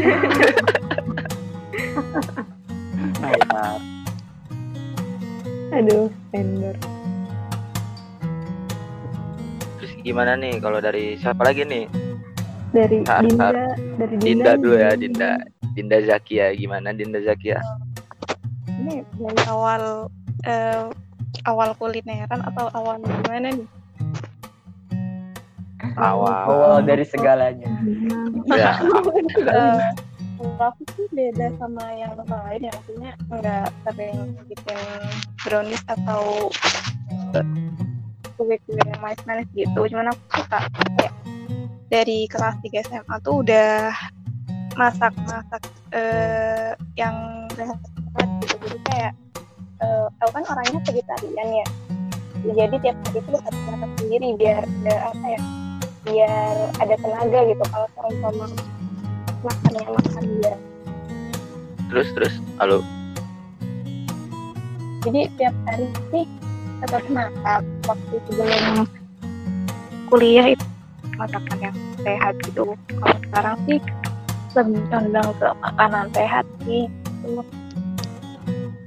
Speaker 2: Aduh, vendor.
Speaker 1: Terus gimana nih kalau dari siapa lagi nih?
Speaker 2: Dari
Speaker 1: Sar-
Speaker 2: Dinda,
Speaker 1: Sar.
Speaker 2: dari
Speaker 1: Dinda dulu ya, Dinda. Dinda Zakia gimana Dinda Zakia?
Speaker 6: Ini dari awal eh, awal kulineran atau awal gimana nih?
Speaker 1: Awal.
Speaker 4: Awal dari segalanya.
Speaker 1: Ya,
Speaker 6: Eh, kalau aku sih beda sama yang lain ya maksudnya nggak sering bikin brownies atau kue-kue manis-manis gitu cuman aku suka kayak dari kelas 3 SMA tuh udah masak-masak eh, yang sehat gitu jadi kayak eh, aku kan orangnya vegetarian ya. Jadi tiap hari itu harus masak sendiri biar ada apa ya biar ada tenaga gitu kalau sama makan yang makan dia
Speaker 1: terus terus halo.
Speaker 6: jadi tiap hari sih tetap masak waktu sebelum kuliah itu masakan yang sehat gitu. Kalau sekarang sih lebih condong ke makanan sehat sih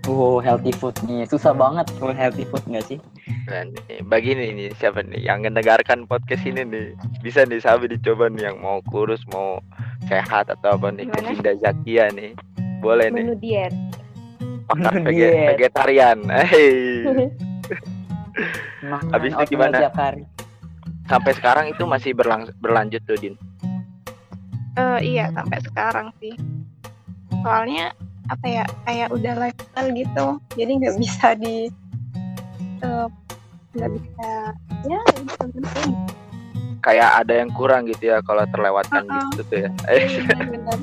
Speaker 4: Wow, healthy food nih. Susah banget kalau healthy food nggak sih?
Speaker 1: Nah, nih, bagi nih, nih siapa nih yang mendengarkan podcast ini nih bisa nih Sabi dicoba nih yang mau kurus mau sehat atau apa nih ke
Speaker 5: Gimana?
Speaker 1: Dinda Zakia nih boleh nih
Speaker 5: menu diet
Speaker 1: pakar
Speaker 4: Menu
Speaker 1: vege-
Speaker 4: diet.
Speaker 1: vegetarian hey.
Speaker 4: Makan
Speaker 1: Habis itu gimana? Sampai sekarang itu masih berlang berlanjut tuh Din
Speaker 6: Eh, iya sampai sekarang sih soalnya apa ya kayak udah lifestyle gitu. Jadi nggak bisa di eh, nggak bisa ya gitu penting
Speaker 1: kayak ada yang kurang gitu ya kalau terlewatkan
Speaker 6: Uh-uh.
Speaker 1: gitu tuh ya.
Speaker 6: Benar-benar.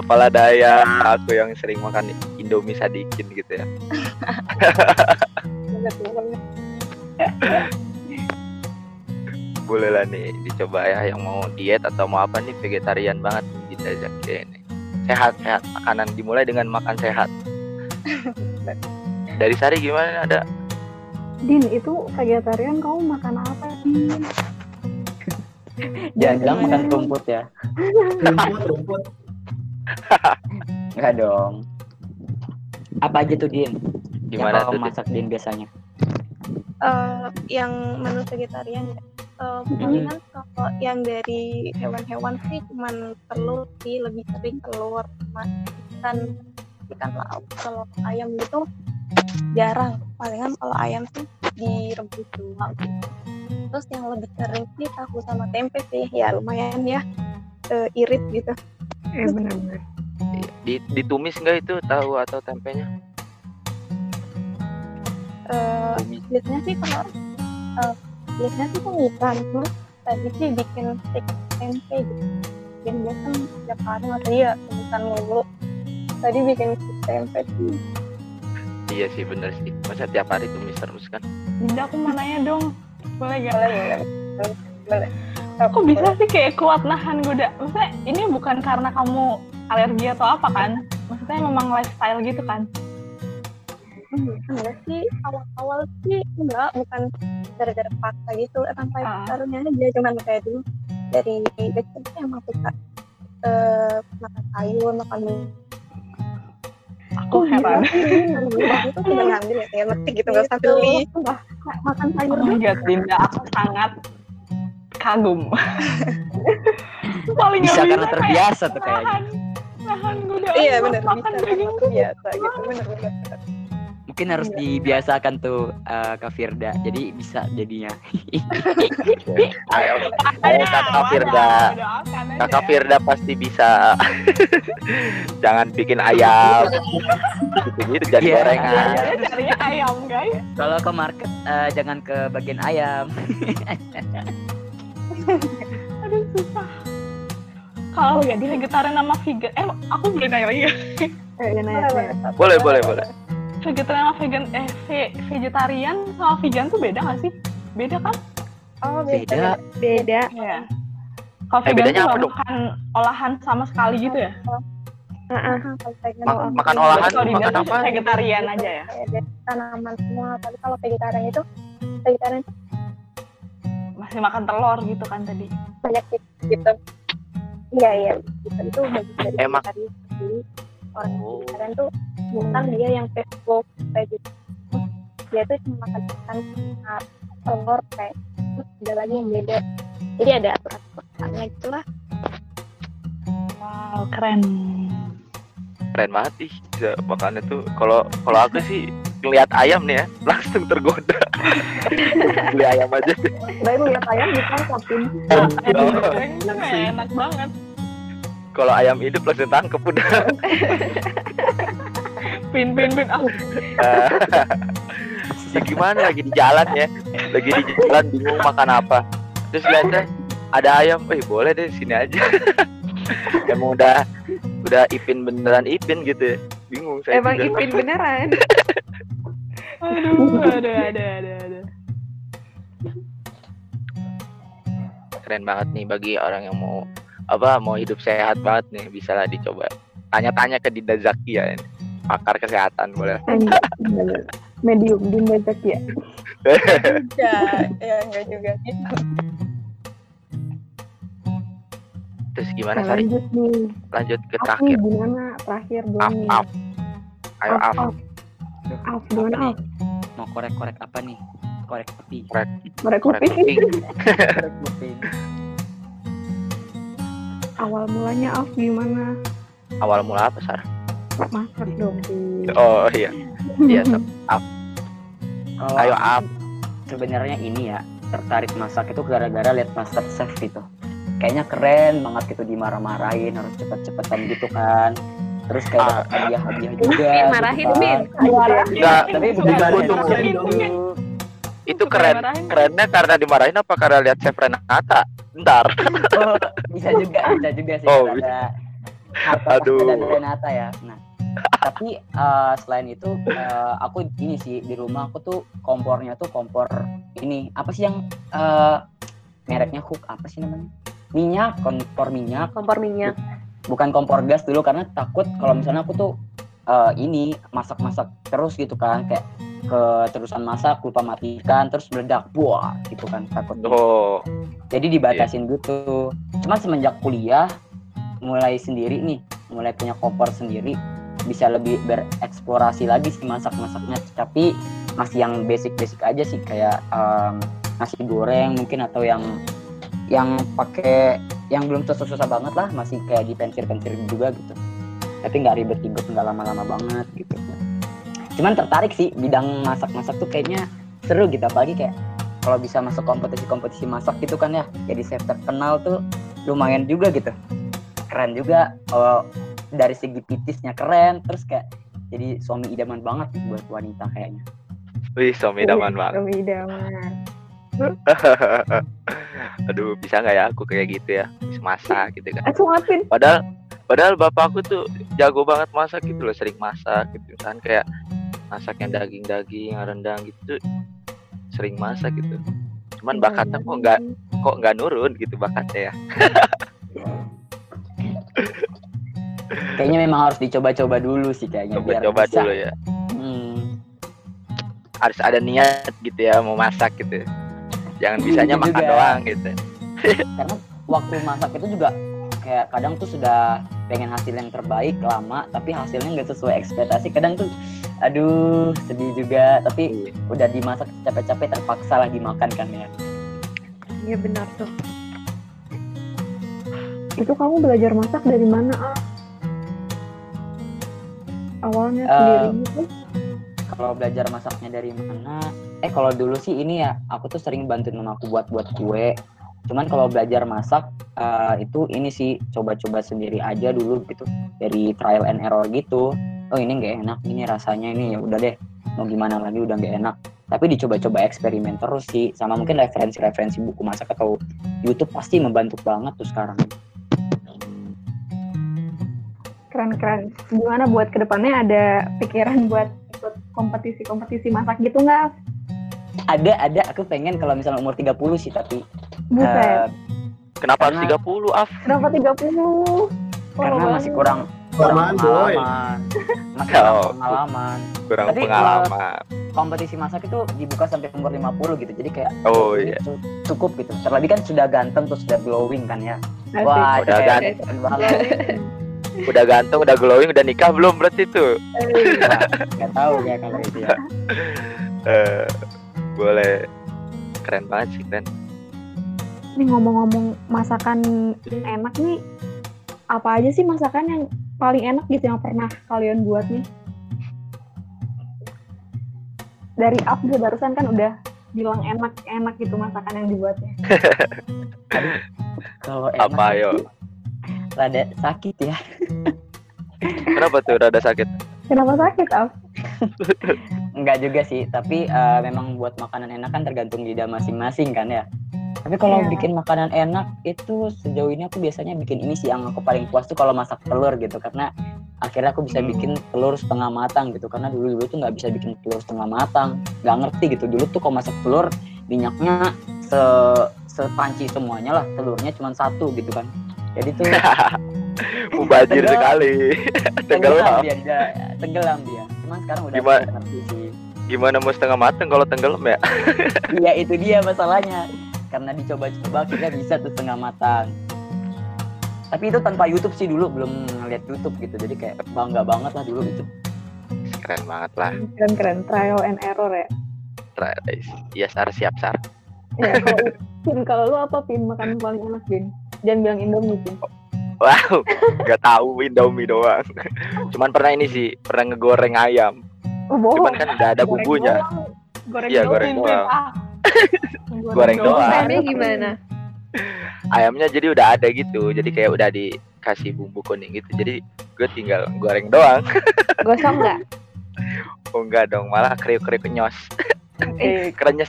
Speaker 1: Apalah daya aku yang sering makan Indomie sadikin gitu ya. Boleh lah nih dicoba ya yang mau diet atau mau apa nih vegetarian banget nih Dinda Zakia ini sehat sehat makanan dimulai dengan makan sehat dari Sari gimana ada
Speaker 2: Din, itu vegetarian kamu makan apa sih?
Speaker 4: Jangan bilang makan rumput ya.
Speaker 3: rumput rumput
Speaker 4: Enggak dong. Apa aja tuh Din?
Speaker 1: gimana
Speaker 4: yang
Speaker 1: Din?
Speaker 4: masak Din biasanya?
Speaker 6: Eh, yang menu vegetarian ya Eh, palingan kalau yang dari hewan-hewan sih cuman telur sih lebih sering telur sama ikan ikan laut. Kalau ayam gitu jarang. Palingan kalau ayam sih direbus doang gitu. terus yang lebih sering sih tahu sama tempe sih. Ya lumayan ya eh, irit gitu.
Speaker 2: Eh, benar-benar.
Speaker 1: Di, ditumis nggak itu tahu atau tempenya?
Speaker 6: Eh,
Speaker 1: tumis.
Speaker 6: biasanya sih kalau eh, biasanya sih tumisan terus tadi sih bikin steak tempe gitu. Bikin biasa setiap hari masa iya tumisan mulu. Tadi bikin steak tempe sih.
Speaker 1: Iya sih bener sih. Masa tiap hari tumis terus kan?
Speaker 7: Dinda aku mau nanya dong. Boleh gak?
Speaker 6: boleh boleh. Boleh.
Speaker 7: Kok bisa sih kayak kuat nahan goda? Maksudnya ini bukan karena kamu alergi atau apa kan? maksudnya memang lifestyle gitu kan
Speaker 6: Hmm, enggak sih. Awal-awal sih enggak bukan gara-gara paksa gitu. Emang kayak
Speaker 7: Ah.
Speaker 6: parunya aja cuman kayak dulu dari kecil sih emang suka eh, makan sayur makan mie
Speaker 7: aku heran.
Speaker 6: Waktu itu tinggal ngambil ya kayak metik gitu nggak usah beli
Speaker 2: Sumpah, makan sayur
Speaker 7: oh my god Dinda aku sangat kagum. Paling
Speaker 4: Bisa karena terbiasa tuh kayaknya.
Speaker 7: nahan nahan godaan
Speaker 6: iya benar
Speaker 7: makan
Speaker 6: bisa
Speaker 7: daging
Speaker 6: emang biasa gitu. Benar benar
Speaker 4: Mungkin harus dibiasakan tuh eh, Kak Firda. Jadi bisa jadinya.
Speaker 1: Ayo, ayo Kakak Firda. Kakak Firda pasti bisa. Jangan bikin ayam. Gitu-gitu jadi
Speaker 4: Iya.
Speaker 1: gorengan.
Speaker 7: carinya ayam guys
Speaker 4: Kalau ke market eh, jangan ke bagian ayam.
Speaker 7: aduh susah kalau ya di vegetarian sama vegan eh aku boleh nanya lagi ya
Speaker 2: Eh, ya, nanya, nanya.
Speaker 1: Boleh, boleh, boleh.
Speaker 7: Vegetarian sama vegan eh ve- vegetarian sama vegan tuh beda gak sih beda kan
Speaker 6: oh
Speaker 4: Beda.
Speaker 5: Beda.
Speaker 7: Iya. Kalau
Speaker 1: Eh,
Speaker 7: vegan tuh
Speaker 1: apa
Speaker 7: makan olahan sama sekali gitu ya?
Speaker 6: Vegan
Speaker 1: Ma- makan olahan
Speaker 7: kalau
Speaker 1: makan apa?
Speaker 7: Vegetarian aja ya?
Speaker 6: tanaman semua tapi kalau vegetarian itu vegetarian
Speaker 7: Masih makan telur gitu kan tadi?
Speaker 6: banyak gitu iya iya gitu. itu bagus dari
Speaker 1: Emang.
Speaker 6: orang
Speaker 1: Oh.
Speaker 6: vegetarian tuh bukan dia yang vegetable kayak gitu dia tuh cuma makan ikan sama telur kayak terus ada lagi yang beda jadi ada aturan aturannya gitu lah
Speaker 7: Wow, keren.
Speaker 1: Keren banget sih bisa makannya tuh. Kalau kalau aku sih ngeliat ayam nih ya langsung tergoda. Beli ayam aja. deh.
Speaker 2: Baru lihat ayam ditangkapin.
Speaker 7: Ayam
Speaker 1: Oh.
Speaker 7: enak banget.
Speaker 1: Kalau ayam hidup langsung tangkep udah.
Speaker 7: Pin, pin, pin. Ah,
Speaker 1: ya gimana lagi di jalan ya. Lagi di jalan bingung makan apa. Terus lihatnya ada ayam. Eh boleh deh sini aja. Emang udah udah ipin beneran ipin gitu ya. Bingung saya
Speaker 5: Emang
Speaker 1: juga.
Speaker 5: Ipin beneran.
Speaker 7: aduh, ada, ada, ada, ada.
Speaker 1: keren banget nih bagi orang yang mau apa mau hidup sehat banget nih. Bisa lah dicoba. Tanya-tanya ke Dinda Zakia ini pakar kesehatan boleh.
Speaker 2: Medium, Dinda Zakia.
Speaker 6: ya ya enggak juga gitu
Speaker 1: terus gimana
Speaker 2: Nah,
Speaker 1: Sari
Speaker 2: lanjut nih.
Speaker 1: lanjut ke
Speaker 2: nih
Speaker 1: terakhir
Speaker 2: gimana? Terakhir belum
Speaker 1: Af,
Speaker 2: nih.
Speaker 1: Af. ayo
Speaker 2: Af,
Speaker 1: Af
Speaker 2: Af. Af, gimana
Speaker 4: nih? Mau korek-korek apa nih? Korek kopi.
Speaker 1: Korek
Speaker 2: kuping.
Speaker 4: Korek kopi.
Speaker 2: Awal mulanya Af gimana?
Speaker 1: awal mula apa Sar
Speaker 2: Masak dong. Pi.
Speaker 1: oh iya iya Sob.
Speaker 4: Kalau
Speaker 1: ayo Af
Speaker 4: sebenarnya ini ya tertarik masak itu gara-gara lihat Master Chef gitu. Kayaknya keren banget gitu dimarah-marahin harus cepet-cepetan gitu kan. Terus kayak
Speaker 1: Ah.
Speaker 4: dapat hadiah-hadiah juga.
Speaker 5: Bin,
Speaker 4: gitu
Speaker 5: marahin,
Speaker 4: kan.
Speaker 5: Bin.
Speaker 1: Enggak,
Speaker 4: Tapi
Speaker 3: Bukan,
Speaker 1: itu keren kerennya karena dimarahin apa karena lihat chef Renata ntar
Speaker 4: Oh, bisa juga, bisa juga sih
Speaker 1: Oh,
Speaker 4: harta
Speaker 1: Aduh.
Speaker 4: dan Renata ya. Nah, tapi eh, selain itu eh, aku ini sih di rumah aku tuh kompornya tuh kompor ini apa sih yang eh, mereknya Hook apa sih namanya? Minyak, kompor minyak,
Speaker 5: Kompor minyak.
Speaker 4: bukan kompor gas dulu karena takut kalau misalnya aku tuh eh, ini masak-masak terus gitu kan kayak keterusan masak lupa matikan terus meledak buah gitu kan takut
Speaker 1: oh
Speaker 4: jadi dibatasin gitu cuma semenjak kuliah mulai sendiri nih mulai punya kompor sendiri bisa lebih bereksplorasi lagi sih masak-masaknya. Tapi masih yang basic-basic aja sih kayak em, nasi goreng mungkin atau yang yang pakai yang belum susah-susah banget lah masih kayak dipencir-pencir juga gitu. Tapi nggak ribet-ribet nggak lama-lama banget gitu. Cuman tertarik sih bidang masak-masak tuh kayaknya seru gitu. Apalagi kayak kalau bisa masuk kompetisi-kompetisi masak gitu kan ya jadi chef terkenal tuh lumayan juga gitu. Keren juga kalau dari segi pitisnya keren terus kayak jadi suami idaman banget buat wanita kayaknya.
Speaker 1: Wih suami idaman banget.
Speaker 2: Suami idaman.
Speaker 1: aduh bisa nggak ya aku kayak gitu ya? Bisa masak gitu kan.
Speaker 2: Eh, suapin.
Speaker 1: padahal padahal bapakku tuh jago banget masak gitu loh sering masak gitu. Kan kayak masak yang daging-daging rendang gitu sering masak gitu. Cuman bakatnya kok nggak kok nggak nurun gitu bakatnya ya
Speaker 4: kayaknya memang harus dicoba-coba dulu sih kayaknya biar
Speaker 1: Coba-coba
Speaker 4: bisa.
Speaker 1: dulu ya.
Speaker 4: Hmm.
Speaker 1: Harus ada niat gitu ya mau masak gitu. Jangan bisanya
Speaker 4: Itu
Speaker 1: makan
Speaker 4: juga.
Speaker 1: doang gitu.
Speaker 4: karena waktu masak itu juga kayak kadang tuh sudah pengen hasil yang terbaik lama tapi hasilnya nggak sesuai ekspektasi kadang tuh aduh sedih juga tapi udah dimasak capek-capek terpaksa lah dimakan kan ya
Speaker 5: Iya benar tuh.
Speaker 2: Itu kamu belajar masak dari mana? Ah? Awalnya sendiri gitu?
Speaker 4: kalau belajar masaknya dari mana? Eh kalau dulu sih ini ya aku tuh sering bantuin mamaku buat buat kue. Cuman kalau belajar masak eh, itu ini sih coba-coba sendiri aja dulu gitu dari trial and error gitu. Oh ini nggak enak ini rasanya ini ya udah deh mau gimana lagi udah nggak enak. Tapi dicoba-coba eksperimen terus sih sama mungkin referensi-referensi buku masak atau YouTube pasti membantu banget tuh sekarang
Speaker 2: Keren-keren. Gimana buat ke depannya ada pikiran buat ikut kompetisi-kompetisi masak gitu nggak?
Speaker 4: ada ada aku pengen kalau misalnya umur 30 sih tapi
Speaker 2: Buset.
Speaker 4: eh,
Speaker 1: Kenapa harus
Speaker 4: Karena-
Speaker 1: 30 af?
Speaker 2: Kenapa 30?
Speaker 4: karena
Speaker 2: Lama
Speaker 4: masih kurang kurang pengalaman masih kurang
Speaker 1: Oh.
Speaker 4: pengalaman
Speaker 1: Kurang
Speaker 4: Tapi
Speaker 1: pengalaman.
Speaker 4: kompetisi masak itu dibuka sampai umur 50 gitu jadi kayak
Speaker 1: Oh, iya.
Speaker 4: cu- cukup gitu terlebih kan sudah ganteng terus sudah glowing kan ya wah
Speaker 1: Udah ganteng.
Speaker 4: banget
Speaker 1: Udah ganteng, udah glowing, udah nikah belum berarti tuh?
Speaker 4: Wah, nggak tahu ya kalau itu ya
Speaker 1: Eh, boleh. Keren banget sih, keren.
Speaker 2: Nih ngomong-ngomong masakan yang enak nih, apa aja sih masakan yang paling enak gitu yang pernah kalian buat nih? Dari up juga barusan kan udah bilang enak-enak gitu masakan yang dibuatnya.
Speaker 4: kalau enak
Speaker 1: Apa ayo?
Speaker 4: Rada sakit ya
Speaker 1: Kenapa tuh rada sakit?
Speaker 2: Kenapa sakit, Af?
Speaker 4: Enggak juga sih, tapi eh, memang buat makanan enak kan tergantung lidah masing-masing kan ya. Tapi kalau
Speaker 2: Iya.
Speaker 4: bikin makanan enak itu sejauh ini aku biasanya bikin ini sih yang aku paling puas tuh kalau masak telur gitu karena akhirnya aku bisa
Speaker 1: Hmm.
Speaker 4: bikin telur setengah matang gitu karena dulu dulu tuh nggak bisa bikin telur setengah matang nggak ngerti gitu dulu tuh kalau masak telur minyaknya se sepanci semuanya lah telurnya cuma satu gitu kan jadi tuh
Speaker 1: Mubazir
Speaker 4: Tenggelam.
Speaker 1: sekali.
Speaker 4: tenggelam
Speaker 1: Tenggelam.
Speaker 4: dia, dia tenggelam dia cuman sekarang udah
Speaker 1: Gimana?
Speaker 4: ngerti sih
Speaker 1: Gimana mau setengah mateng kalau tenggelam ya?
Speaker 4: Iya itu dia masalahnya karena dicoba-coba akhirnya bisa tuh setengah matang. Tapi itu tanpa YouTube sih dulu belum ngeliat YouTube gitu jadi kayak bangga banget lah dulu gitu.
Speaker 1: Keren banget lah.
Speaker 2: Keren-keren, trial and error ya.
Speaker 1: Iya, Sar, siap, Sar.
Speaker 2: Ya, kalau Pin, kalau lu apa Pin makanan paling enak Pin? Jangan bilang Indomie.
Speaker 1: Wow, nggak tahu Indomie doang. Cuman pernah ini sih, pernah ngegoreng ayam.
Speaker 2: Oh, bohong.
Speaker 1: Cuman kan udah ada
Speaker 2: Goreng
Speaker 1: bumbunya.
Speaker 2: Goreng
Speaker 1: Iya,
Speaker 2: doang.
Speaker 1: goreng doang.
Speaker 7: ah.
Speaker 1: Goreng doang.
Speaker 5: Caranya gimana?
Speaker 1: Ayamnya jadi udah ada gitu. Jadi kayak udah dikasih bumbu kuning gitu. Jadi gue tinggal goreng doang.
Speaker 5: Gosong nggak?
Speaker 1: Oh enggak dong, malah kriuk-kriuk nyos.
Speaker 5: Eh,
Speaker 1: Kerennya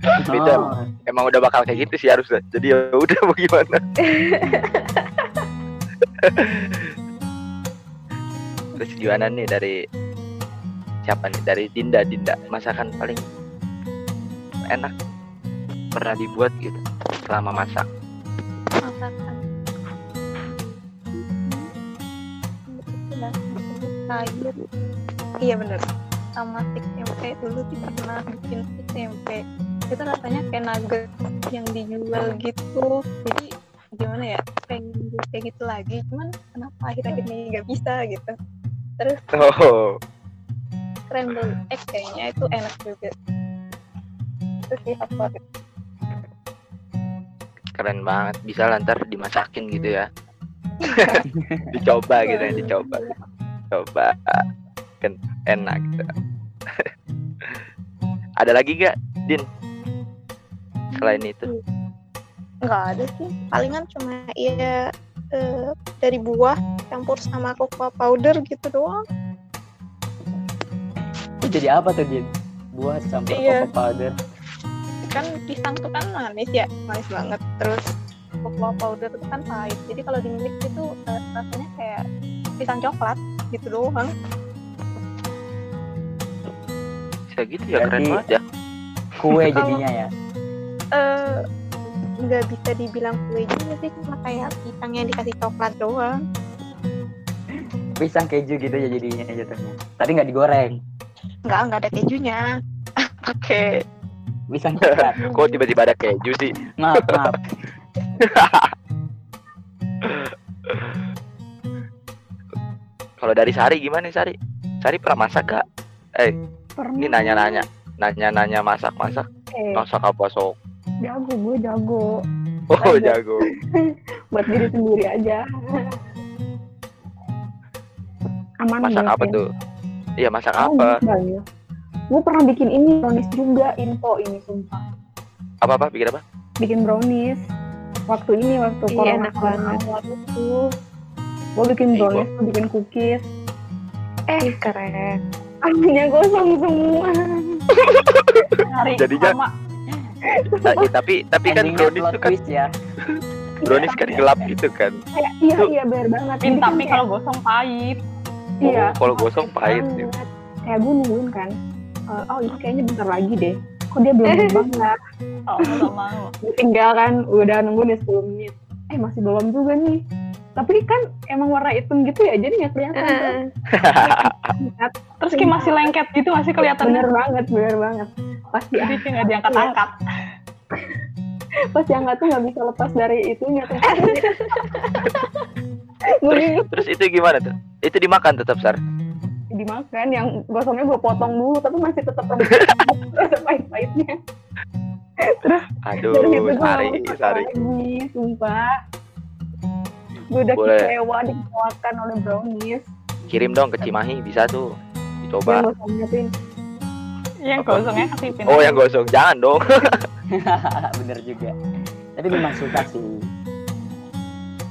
Speaker 1: Beda.
Speaker 4: Oh,
Speaker 1: emang udah bakal kayak gitu sih harusnya. Jadi ya udah mau gimana. Terus gimana nih dari siapa nih? Dari Dinda, Dinda. Masakan paling enak pernah dibuat gitu selama masak.
Speaker 6: masakan sayur iya bener sama tempe dulu sih pernah bikin tempe itu rasanya kayak nugget yang dijual gitu jadi gimana ya pengen kayak gitu lagi cuman kenapa akhir-akhir ini nggak bisa gitu terus
Speaker 1: Oh,
Speaker 6: scramble egg kayaknya itu enak juga itu sih favorit
Speaker 1: keren banget. Bisa lah ntar dimasakin gitu ya. dicoba gitu ya, dicoba. Coba kan enak gitu. Ada lagi gak, Din? Selain itu.
Speaker 6: nggak ada sih palingan cuma ya eh, dari buah campur sama cocoa powder gitu doang
Speaker 4: itu jadi apa tuh dia? Buah campur
Speaker 6: Iya.
Speaker 4: cocoa powder.
Speaker 6: kan pisang tuh kan manis ya manis banget terus cocoa powder itu kan pahit jadi kalau di mix itu eh, rasanya kayak pisang coklat gitu doang
Speaker 1: Bisa gitu ya, keren
Speaker 4: Berarti-
Speaker 1: banget ya.
Speaker 4: Kue jadinya ya.
Speaker 6: Eh nggak bisa dibilang kue juga sih cuma kayak pisang yang dikasih coklat doang
Speaker 4: pisang keju gitu ya jadinya jatuhnya. Tadi nggak digoreng.
Speaker 6: Enggak, enggak ada kejunya. Pakai
Speaker 4: Pisang coklat.
Speaker 1: Kok tiba-tiba ada keju sih?
Speaker 4: Maaf, maaf.
Speaker 1: Kalau dari Sari gimana nih Sari? Sari pernah masak gak? Eh,
Speaker 2: Pernah.
Speaker 1: ini nanya-nanya. Nanya-nanya masak-masak.
Speaker 2: Eh,
Speaker 1: Masak apa sok?
Speaker 2: Jago gue jago.
Speaker 1: Oh,
Speaker 2: Aja.
Speaker 1: jago.
Speaker 2: Buat diri sendiri aja. Aman
Speaker 1: Masak apa
Speaker 2: Vin.
Speaker 1: tuh? Iya, masak
Speaker 2: Oh,
Speaker 1: apa?
Speaker 2: banyak. Gue pernah bikin ini brownies juga info ini sumpah.
Speaker 1: Apa-apa? Bikin apa?
Speaker 2: Bikin brownies. Waktu ini waktu
Speaker 5: Iya,
Speaker 2: corona
Speaker 5: enak banget.
Speaker 2: awal itu. Gue bikin brownies, gue bikin cookies.
Speaker 5: Eh keren.
Speaker 2: Akhirnya gosong semua.
Speaker 7: Hari
Speaker 1: Jadinya-
Speaker 7: sama.
Speaker 1: Ta- eh, tapi tapi kan brownies itu kan
Speaker 4: ya.
Speaker 1: brownies kan gelap gitu kan.
Speaker 2: Iya iya bener banget. Kan
Speaker 7: tapi
Speaker 2: kayak-
Speaker 7: kalau gosong pahit.
Speaker 2: iya.
Speaker 1: Oh, kalau gosong pahit.
Speaker 2: banget. Kayak gue nungguin kan. eh, oh ini kayaknya bentar lagi deh. Kok dia belum berubah nggak?
Speaker 7: Oh,
Speaker 2: Gue tinggal kan udah nunggu nih 10 menit. Eh masih belum juga nih. Tapi kan emang warna hitam gitu ya, jadi nggak kelihatan. Lihat,
Speaker 7: Terus kayak masih lengket gitu masih kelihatannya.
Speaker 2: bener banget, bener banget. Pasti
Speaker 7: Jadi kayak nggak diangkat-angkat.
Speaker 2: pas yang nggak tuh nggak bisa lepas dari itunya tuh.
Speaker 1: Terus, terus itu gimana tuh? Itu dimakan tetap Sar.
Speaker 2: dimakan yang gosongnya gue potong dulu tapi masih tetap rasa pahit-pahitnya
Speaker 1: Aduh,
Speaker 2: dari itu gue
Speaker 1: Sari, Sari.
Speaker 2: lagi sumpah gue udah
Speaker 1: Boleh.
Speaker 2: kecewa dikecewakan oleh brownies
Speaker 1: Kirim dong ke Cimahi bisa tuh.
Speaker 2: yang
Speaker 1: Dicoba.
Speaker 2: gosongnya tuh
Speaker 7: Yang gosongnya kesipin.
Speaker 1: Oh, yang gosong. Jangan dong.
Speaker 4: Bener juga. Tapi memang suka sih.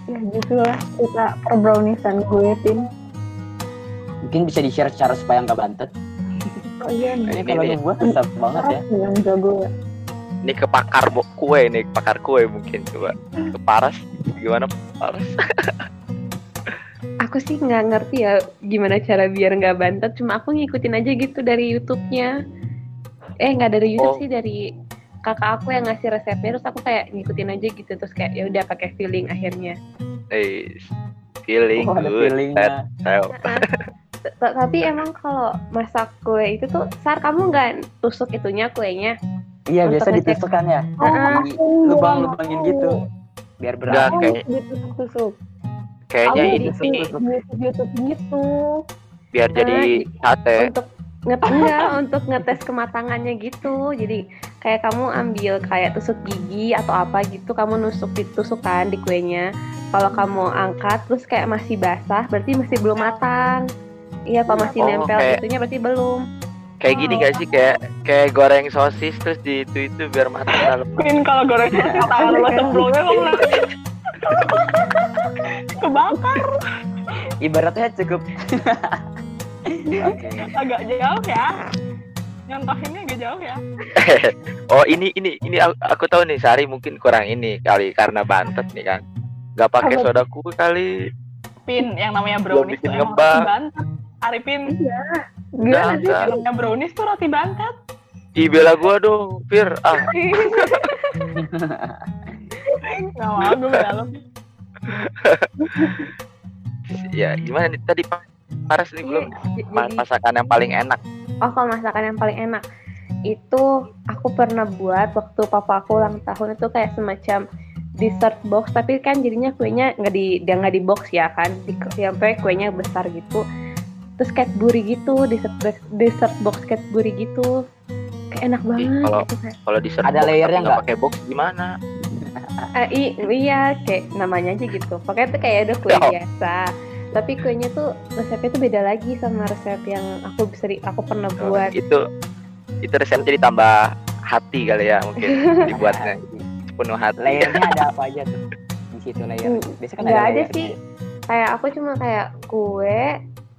Speaker 2: ya gitu lah kita per browniesan gue pin
Speaker 4: Mungkin bisa di-share cara supaya nggak bantet.
Speaker 2: oh iya nih
Speaker 4: kalau buat susah banget ya.
Speaker 2: Yang jago ya
Speaker 1: Ini ke pakar kue nih, pakar kue mungkin coba. Ke Paras gimana Paras?
Speaker 5: Aku sih nggak ngerti ya gimana cara biar nggak bantet. Cuma aku ngikutin aja gitu dari YouTube-nya. Eh nggak dari YouTube
Speaker 1: Oh.
Speaker 5: sih dari kakak aku yang ngasih resepnya terus aku kayak ngikutin aja gitu terus kayak ya udah pakai feeling akhirnya.
Speaker 1: Eh, feeling
Speaker 4: Oh,
Speaker 1: good.
Speaker 5: t- Tapi emang kalau masak kue itu tuh sar kamu nggak tusuk itunya kuenya?
Speaker 4: Iya, biasa
Speaker 5: ngecek.
Speaker 4: ditusuk kan ya.
Speaker 5: Heeh.
Speaker 4: Di lubang-lubangin gitu. Biar berani.
Speaker 1: kayak-
Speaker 2: ditusuk-tusuk
Speaker 1: Kayaknya sih
Speaker 2: YouTube YouTube gitu
Speaker 1: biar jadi sate.
Speaker 5: untuk nget enggak untuk ngetes kematangannya gitu jadi kayak kamu ambil kayak tusuk gigi atau apa gitu kamu nusuk ditusuk kan di kuenya kalau kamu angkat terus kayak masih basah berarti masih belum matang iya kalau masih
Speaker 1: Oh,
Speaker 5: nempel itunya berarti belum
Speaker 1: Kayak gini gak sih kayak kayak goreng sosis terus di itu itu biar matang dalam.
Speaker 7: Pin kalau goreng tangan lo kok nggak- kebakar
Speaker 4: Ibaratnya cukup. Oke.
Speaker 7: agak jauh ya nyontohinnya agak jauh ya
Speaker 1: Oh ini ini ini aku, aku tahu nih Sari mungkin kurang ini kali karena bantet nih kan. Gak pakai soda kue kali.
Speaker 7: Pin yang namanya brownies
Speaker 1: bikin
Speaker 7: tuh emang bantet Arifin.
Speaker 2: Gimana sih?
Speaker 1: Enggak.
Speaker 7: yang namanya brownies tuh roti bantet
Speaker 1: Ih bela gua dong, Fir. Ah,
Speaker 7: nggak mau gue dalam
Speaker 1: ya gimana nih? Tadi Pak Paras nih belum.
Speaker 5: Jadi
Speaker 1: masakan yang paling enak.
Speaker 5: oh kalau masakan yang paling enak. Itu aku pernah buat waktu papa aku ulang tahun. Itu kayak semacam dessert box. Tapi kan jadinya kuenya nggak di dia nggak di box ya kan? Di sampai kuenya besar gitu terus Cadbury gitu dessert box- dessert box Cadbury gitu kayak enak banget
Speaker 1: kalau-
Speaker 5: gitu
Speaker 1: Kalau di
Speaker 4: Ada layernya nggak?
Speaker 1: pakai box gimana?
Speaker 5: Eh, i- iya kayak namanya aja gitu pokoknya tuh kayak ada kue
Speaker 1: Ya.
Speaker 5: biasa tapi kuenya tuh resepnya tuh beda lagi sama resep yang aku bisa di- aku pernah
Speaker 1: Oh,
Speaker 5: buat
Speaker 1: itu itu resepnya ditambah hati kali ya mungkin dibuatnya penuh hati.
Speaker 4: Layernya ada apa aja tuh? Di situ layer. Biasanya kan
Speaker 5: nggak
Speaker 4: ada
Speaker 5: ada sih kayak aku cuma kayak kue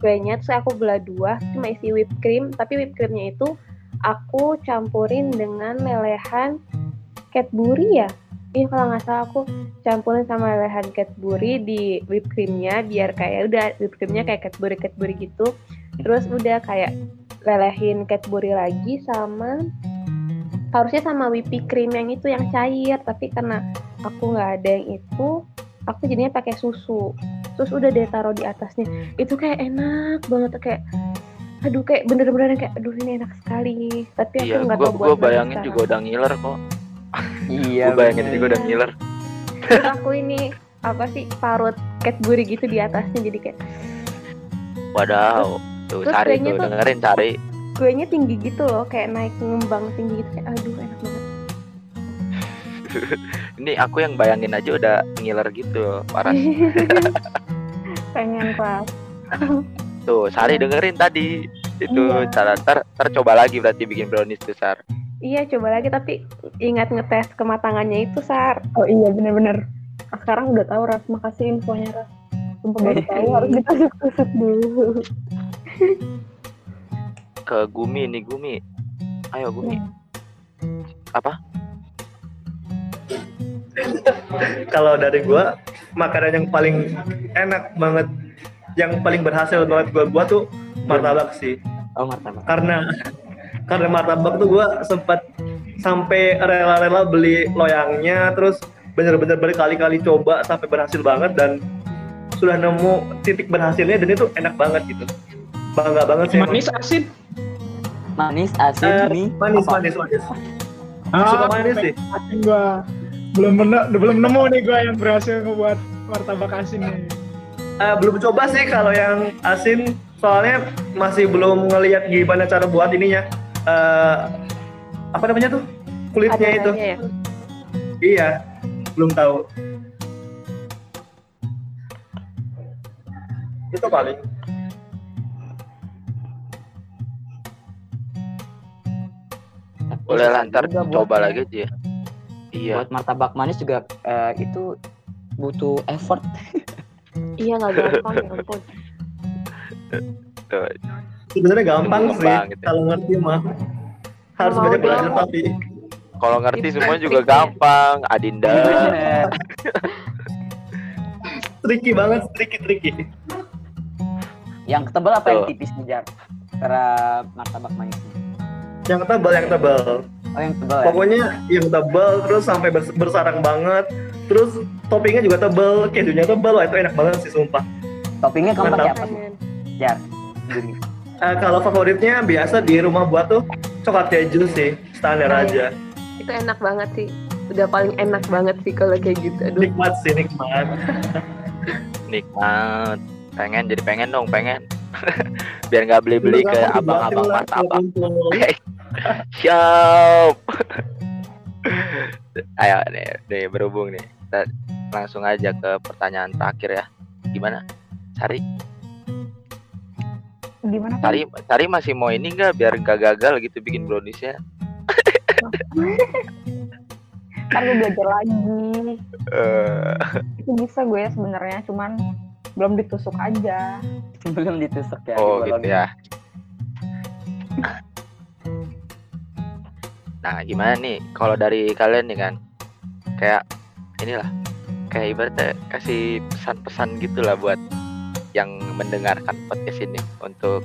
Speaker 5: kuenya terus aku belah dua cuma isi whipped cream. Tapi whipped creamnya itu aku campurin dengan lelehan Cadbury ya? Iya kalau nggak salah aku campurin sama lelehan Cadbury di whipped creamnya biar kayak udah whipped creamnya kayak Cadbury Cadbury gitu. Terus udah kayak lelehin Cadbury lagi sama harusnya sama whipping cream yang itu yang cair. Tapi karena aku nggak ada yang itu aku jadinya pakai susu terus udah deh taruh di atasnya itu kayak enak banget kayak aduh kayak bener-bener kayak aduh ini enak sekali tapi aku
Speaker 1: Iya,
Speaker 5: nggak
Speaker 1: gua
Speaker 5: tahu
Speaker 1: gua
Speaker 5: buat lagi
Speaker 1: bayangin
Speaker 5: sekarang.
Speaker 1: juga udah ngiler kok.
Speaker 4: Iya.
Speaker 1: Gua bayangin
Speaker 4: bener.
Speaker 1: juga udah ngiler.
Speaker 5: Terus aku ini apa sih parut Cadbury gitu di atasnya jadi kayak
Speaker 1: Wadaw. Tuh
Speaker 5: terus
Speaker 1: cari
Speaker 5: kayaknya
Speaker 1: tuh,
Speaker 5: tuh-
Speaker 1: dengerin cari.
Speaker 5: kuenya tinggi gitu loh kayak naik ngembang tinggi gitu kayak aduh enak banget
Speaker 1: Ini aku yang bayangin aja udah ngiler gitu, parah.
Speaker 2: pengen pas
Speaker 1: Tuh, Sari dengerin tadi. Itu
Speaker 2: Iya.
Speaker 1: cara ter, ter coba lagi berarti bikin brownies tuh, Sar.
Speaker 5: iya coba lagi tapi ingat ngetes kematangannya itu sar
Speaker 2: oh iya bener-bener Ah, sekarang udah tahu Ras makasih infonya Ras Sumpah baru tahu harus ditusuk-tusuk dulu
Speaker 1: Ke Gumi nih, Gumi. Ayo Gumi. Apa?
Speaker 3: kalau dari gua makanan yang paling enak banget yang paling berhasil banget gua buat tuh martabak sih
Speaker 4: Oh martabak.
Speaker 3: karena karena martabak tuh gua sempat sampai rela-rela beli loyangnya terus bener-bener berkali-kali coba sampai berhasil banget dan sudah nemu titik berhasilnya dan itu enak banget gitu bangga banget sih emang.
Speaker 8: Manis asin.
Speaker 4: Manis, asin,
Speaker 3: Eh,
Speaker 4: mie.
Speaker 3: manis
Speaker 4: apa?
Speaker 3: manis manis
Speaker 8: Ah,
Speaker 3: suka manis sih
Speaker 8: asin gua. Belum belum nemu nih gua yang berhasil ngebuat martabak asin nih.
Speaker 3: Eh, belum coba sih kalau yang asin soalnya masih belum ngelihat gimana cara buat ininya. Eh, apa namanya tuh? Kulitnya itu.
Speaker 5: Adonannya ya?
Speaker 3: Iya belum tahu. Itu paling.
Speaker 1: Boleh lah
Speaker 4: susah
Speaker 1: ntar
Speaker 4: juga buat-
Speaker 1: coba lagi aja ya. Iya.
Speaker 4: Buat martabak manis juga eh, itu butuh effort.
Speaker 5: iya nggak gampang ya ampun
Speaker 3: sebenarnya gampang
Speaker 1: Gampang
Speaker 3: sih
Speaker 1: gitu.
Speaker 3: kalau ngerti mah harus
Speaker 5: Mau
Speaker 3: banyak belajar tapi
Speaker 1: Kalau ngerti semua juga gampang, Adinda.
Speaker 3: Tricky banget tricky tricky
Speaker 4: yang tebal apa yang
Speaker 1: Tuh.
Speaker 4: tipis nih Jar? Cara martabak manisnya.
Speaker 3: yang tebal yang tebal
Speaker 4: Oh yang tebal ya?
Speaker 3: pokoknya yang tebal terus sampai bers- bersarang banget terus toppingnya juga tebal kejunya tebal wah itu enak banget sih sumpah
Speaker 4: Toppingnya kamu pakai apa? Jar. Gini.
Speaker 3: Eh, kalau favoritnya biasa di rumah buat tuh coklat keju sih standar
Speaker 5: Oh,
Speaker 3: aja
Speaker 5: itu enak banget sih udah paling enak banget sih kalau kayak gitu aduh
Speaker 3: nikmat sih nikmat
Speaker 1: Nikmat. Pengen jadi pengen dong, pengen. Biar nggak beli-beli ke abang-abang martabak. Siap. Ayo nih, nih berhubung nih. Kita langsung aja ke pertanyaan terakhir ya. Gimana? Sari,
Speaker 2: gimana Pak?
Speaker 1: Sari, Sari masih mau ini nggak biar nggak gagal gitu bikin browniesnya?
Speaker 2: ntar gue belajar lagi
Speaker 1: Eh,
Speaker 2: itu bisa gue ya sebenarnya cuman belum ditusuk aja
Speaker 4: Belum ditusuk ya.
Speaker 1: oh gitu ya. Nah, gimana nih? Kalau dari kalian nih kan? Kayak inilah kayak ibaratnya kasih pesan-pesan gitulah buat yang mendengarkan podcast ini untuk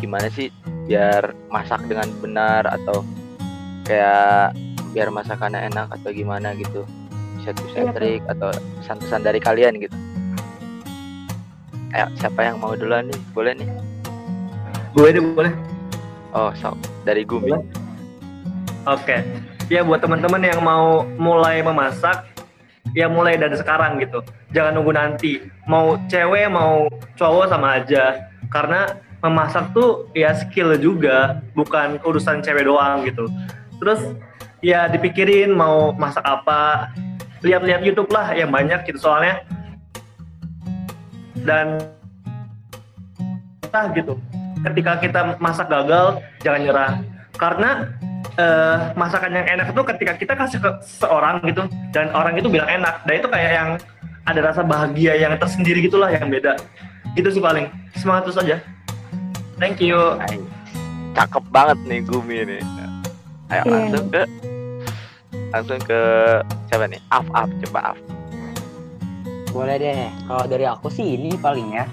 Speaker 1: gimana sih biar masak dengan benar atau kayak biar masakannya enak atau gimana gitu. Bisa tips and
Speaker 2: Iya,
Speaker 1: trik atau pesan-pesan dari kalian gitu. Ayo siapa yang mau duluan nih? Boleh nih?
Speaker 3: Gue deh boleh.
Speaker 1: Oh sok. Dari Gumi.
Speaker 3: Boleh. Oke, ya buat teman-teman yang mau mulai memasak, ya mulai dari sekarang gitu. Jangan nunggu nanti. Mau cewek mau cowok sama aja. Karena memasak tuh ya skill juga, bukan urusan cewek doang gitu. Terus ya dipikirin mau masak apa, lihat-lihat YouTube lah yang banyak gitu soalnya. Dan ah gitu. Ketika kita masak gagal, jangan nyerah. Karena eh, masakan yang enak itu ketika kita kasih ke seorang gitu dan orang itu bilang enak. Dan itu kayak yang ada rasa bahagia yang tersendiri gitulah yang beda. Itu sih paling. Semangat terus aja. Thank you.
Speaker 1: Ay, cakep banget nih Gumi nih. Ayo
Speaker 2: Iya.
Speaker 1: langsung ke langsung ke siapa nih? Af Af. Coba Af.
Speaker 4: Boleh deh. Kalau dari aku sih ini paling ya.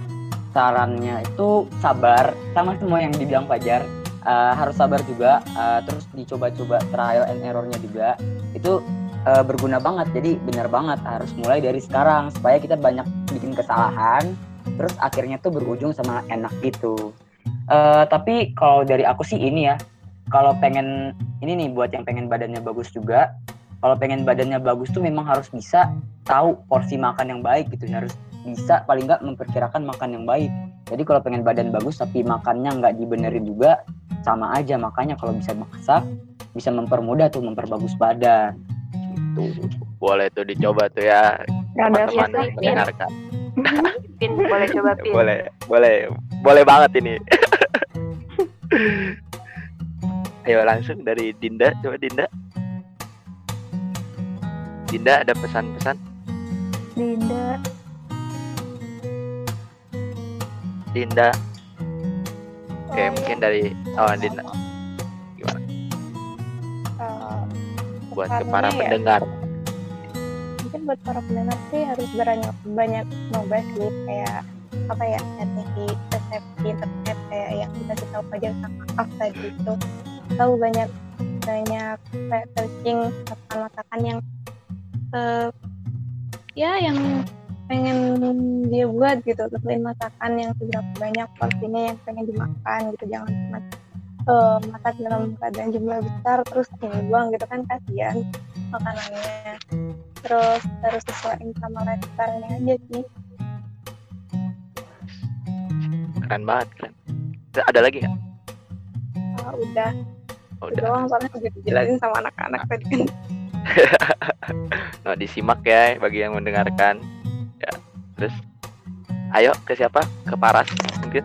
Speaker 4: Sarannya itu sabar sama semua yang dibilang Fajar. Eh, harus sabar juga. eh, terus dicoba-coba trial and errornya juga. Itu eh, berguna banget. Jadi benar banget harus mulai dari sekarang supaya kita banyak bikin kesalahan, terus akhirnya tuh berujung sama enak gitu. Eh, tapi kalau dari aku sih ini ya, kalau pengen ini nih buat yang pengen badannya bagus juga, kalau pengen badannya bagus tuh memang harus bisa tahu porsi makan yang baik gitu, harus bisa paling nggak memperkirakan makan yang baik. Jadi kalau pengen badan bagus tapi makannya nggak dibenerin juga, sama aja. Makanya kalau bisa masak, bisa mempermudah tuh memperbagus badan. Gitu.
Speaker 1: Boleh tuh dicoba tuh ya teman-teman mendengarkan.
Speaker 5: Pin, boleh coba Pin.
Speaker 1: Boleh, boleh, boleh banget ini. Ayo langsung dari Dinda, coba Dinda. Dinda ada pesan-pesan?
Speaker 2: Dinda.
Speaker 1: Dinda. Oke,
Speaker 6: Oh,
Speaker 1: mungkin dari oh Dinda.
Speaker 6: Eh,
Speaker 1: buat ke para
Speaker 6: ya,
Speaker 1: pendengar.
Speaker 6: mungkin buat para pendengar sih harus banyak banyak nyoba sih kayak apa ya cari di resep di internet kayak yang kita kita tahu aja sama Af tadi itu. Tahu banyak banyak kayak searching masakan masakan yang eh, ya yang pengen dia buat gitu tentuin masakan yang seberapa banyak porsinya yang pengen dimakan gitu jangan cuma eh, masak dalam keadaan jumlah besar terus dibuang gitu kan kasihan makanannya terus harus sesuaiin sama lifestyle-nya aja sih
Speaker 1: Keren banget, keren. Ada lagi nggak?
Speaker 6: Ah, udah
Speaker 1: Oh, udah.
Speaker 6: doang soalnya udah dijelasin sama anak-anak tadi kan
Speaker 1: Nah, disimak ya bagi yang mendengarkan. Terus ayo ke siapa? Ke Paras mungkin.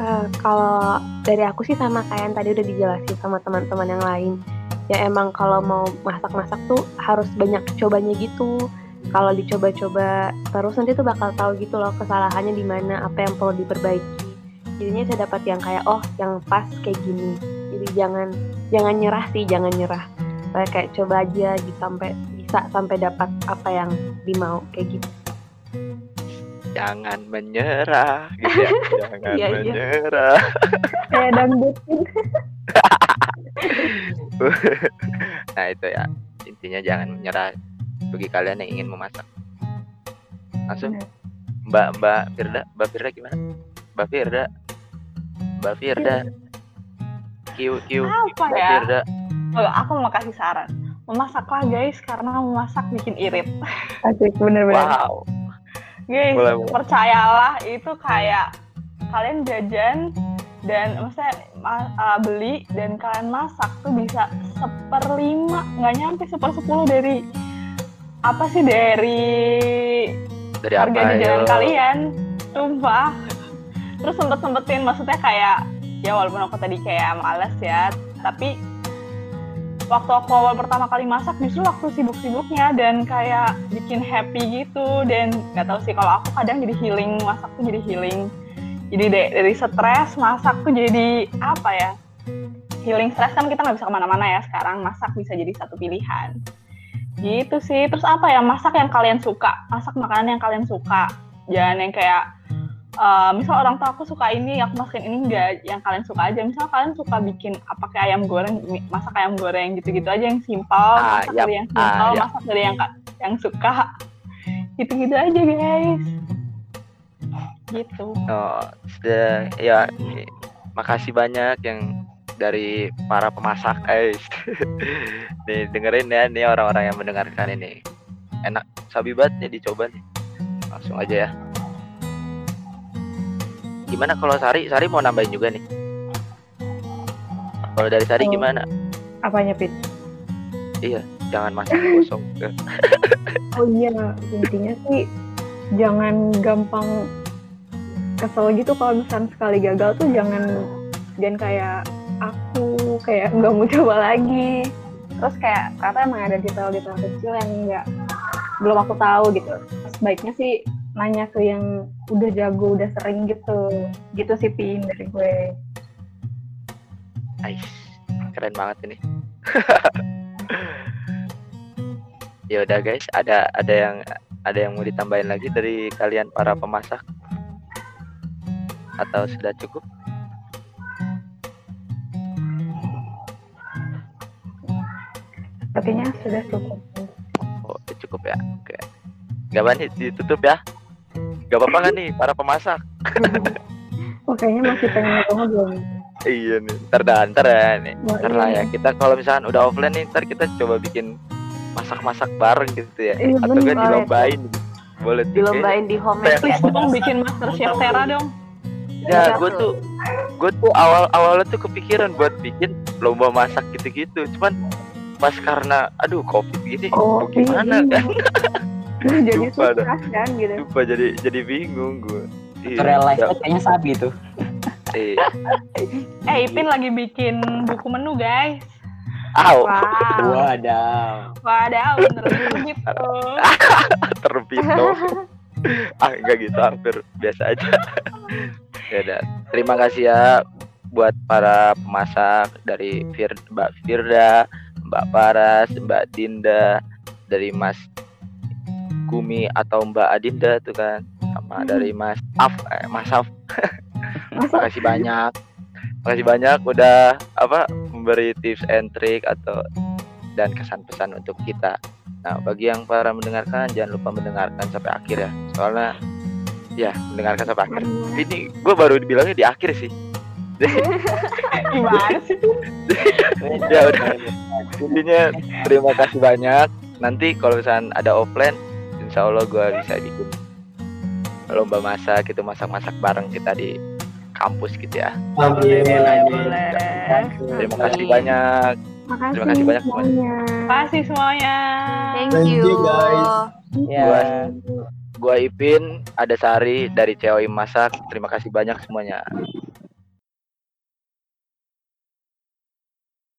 Speaker 5: Eh, kalau dari aku sih sama kayak yang tadi udah dijelasin sama teman-teman yang lain. Ya emang kalau mau masak-masak tuh harus banyak cobanya gitu. Kalau dicoba-coba terus nanti tuh bakal tahu gitu loh kesalahannya di mana, apa yang perlu diperbaiki. Jadinya saya dapat yang kayak oh, yang pas kayak gini. Jadi jangan jangan nyerah sih, jangan nyerah. Kayak coba aja gitu sampai bisa sampai dapat apa yang dimau kayak gitu.
Speaker 1: Jangan menyerah gitu ya. Jangan
Speaker 5: Iya, iya.
Speaker 1: menyerah.
Speaker 2: Kayak dangdut.
Speaker 1: nah, itu ya. Intinya jangan menyerah bagi kalian yang ingin memasak. Langsung Mbak Mbak Firda, Mbak Firda gimana? Mbak Firda. Mbak Firda. Q Q.
Speaker 7: Apa
Speaker 1: Mbak
Speaker 7: ya?
Speaker 1: Firda.
Speaker 7: Oh, aku mau kasih saran. Memasaklah guys karena memasak bikin irit.
Speaker 2: Asik, bener-bener.
Speaker 1: Wow.
Speaker 7: Guys,
Speaker 1: Boleh, boleh.
Speaker 7: percayalah itu kayak kalian jajan dan maksudnya ma- uh, beli dan kalian masak tuh bisa seperlima nggak nyampe sepersepuluh dari apa sih dari
Speaker 1: Dari
Speaker 7: harga
Speaker 1: apa?
Speaker 7: jajanan
Speaker 1: Ayo.
Speaker 7: kalian sumpah terus sempet sempetin maksudnya kayak ya walaupun aku tadi kayak males ya tapi waktu aku awal pertama kali masak justru waktu sibuk-sibuknya dan kayak bikin happy gitu. Dan nggak tahu sih kalau aku kadang jadi healing masak tuh jadi healing. Jadi de- dari stres masak tuh jadi apa ya? Healing stres kan kita nggak bisa ke mana-mana ya sekarang masak bisa jadi satu pilihan. Gitu sih. Terus apa ya masak yang kalian suka? Masak makanan yang kalian suka. Jangan yang kayak eh, misal orang tua aku suka ini aku masakin ini enggak yang kalian suka aja misal kalian suka bikin apa kayak ayam goreng masak ayam goreng gitu-gitu aja yang simpel
Speaker 1: Ah,
Speaker 7: masak
Speaker 1: yap.
Speaker 7: dari yang
Speaker 1: Ah,
Speaker 7: simpel
Speaker 1: yap.
Speaker 7: masak dari yang yang suka gitu-gitu aja guys gitu
Speaker 1: Oh, sudah ya makasih banyak yang dari para pemasak guys. nih dengerin ya nih orang-orang yang mendengarkan ini. Enak sabi banget nih dicoba nih. Langsung aja ya. Gimana kalau Sari? Sari mau nambahin juga nih. Kalau dari Sari
Speaker 2: Oh.
Speaker 1: gimana?
Speaker 2: Apanya, Pit?
Speaker 1: Jangan masak kosong.
Speaker 2: Oh iya, intinya sih jangan gampang kesel gitu kalau misalnya sekali gagal tuh jangan jangan kayak aku kayak nggak mau coba lagi. Terus kayak ternyata emang ada detail-detail kecil yang nggak belum aku tahu gitu. Sebaiknya sih nanya ke yang udah jago, udah sering gitu. Gitu sih Pin dari gue.
Speaker 1: Ais, keren banget ini. ya udah guys, ada ada yang ada yang mau ditambahin lagi dari kalian para pemasak? Atau sudah cukup?
Speaker 2: Sepertinya sudah cukup.
Speaker 1: Oh, cukup ya. Oke. Gak banyak ditutup ya. Gak apa-apa kan nih para pemasak?
Speaker 2: Oh, kayaknya masih pengen ngobrol.
Speaker 1: Iya nih. Ntar dah, ntar ya nih.
Speaker 2: Oh,
Speaker 1: Ntar lah ya.
Speaker 2: iya.
Speaker 1: Kita kalau misalkan udah offline nih, ntar kita coba bikin masak-masak bareng gitu ya.
Speaker 2: Iya,
Speaker 1: Atau kan dilombain. Boleh tuh.
Speaker 5: Dilombain di home
Speaker 7: Please dong bikin master chef Tera dong.
Speaker 1: Ya, gue tuh, gue tuh awal awalnya tuh kepikiran buat bikin lomba masak gitu-gitu. Cuman pas karena, aduh covid gini,
Speaker 2: Oh,
Speaker 1: gimana
Speaker 2: iya.
Speaker 1: kan?
Speaker 2: Jadi
Speaker 1: Lupa dah.
Speaker 2: susah kan gitu.
Speaker 1: Lupa jadi jadi bingung gue.
Speaker 4: Tutorial live
Speaker 1: ya,
Speaker 4: kayaknya sabi tuh.
Speaker 1: iya.
Speaker 7: Eh Ipin lagi bikin buku menu guys.
Speaker 1: Aw,
Speaker 5: Wow.
Speaker 4: Wadaw.
Speaker 7: Wadaw, bener-bener gitu.
Speaker 1: dong. ah, enggak gitu, hampir biasa aja. ya udah. Terima kasih ya buat para pemasak dari Fir Mbak Firda, Mbak Paras, Mbak Dinda, dari Mas Gumi atau Mbak Adinda tuh kan, sama dari Mas Af, eh, Mas Af. Makasih banyak. Makasih banyak udah apa memberi tips and trick atau dan kesan pesan untuk kita. Nah, bagi yang para mendengarkan jangan lupa mendengarkan sampai akhir ya. Soalnya ya mendengarkan sampai akhir. Ini gue baru dibilangnya di akhir sih.
Speaker 7: Gimana sih?
Speaker 1: ya udah. Intinya terima kasih banyak. Nanti kalau misalnya ada offline, insya Allah gue bisa bikin lomba masak gitu masak-masak bareng kita di kampus gitu ya.
Speaker 3: Amin.
Speaker 7: Boleh.
Speaker 1: Terima kasih banyak.
Speaker 2: Makasih,
Speaker 1: Terima kasih banyak semuanya.
Speaker 2: semuanya.
Speaker 7: Kasih semuanya.
Speaker 5: Thank
Speaker 3: Thank
Speaker 5: you.
Speaker 3: you, guys.
Speaker 4: Ya.
Speaker 1: Gua Ipin, ada Sari dari COI Masak. Terima kasih banyak semuanya.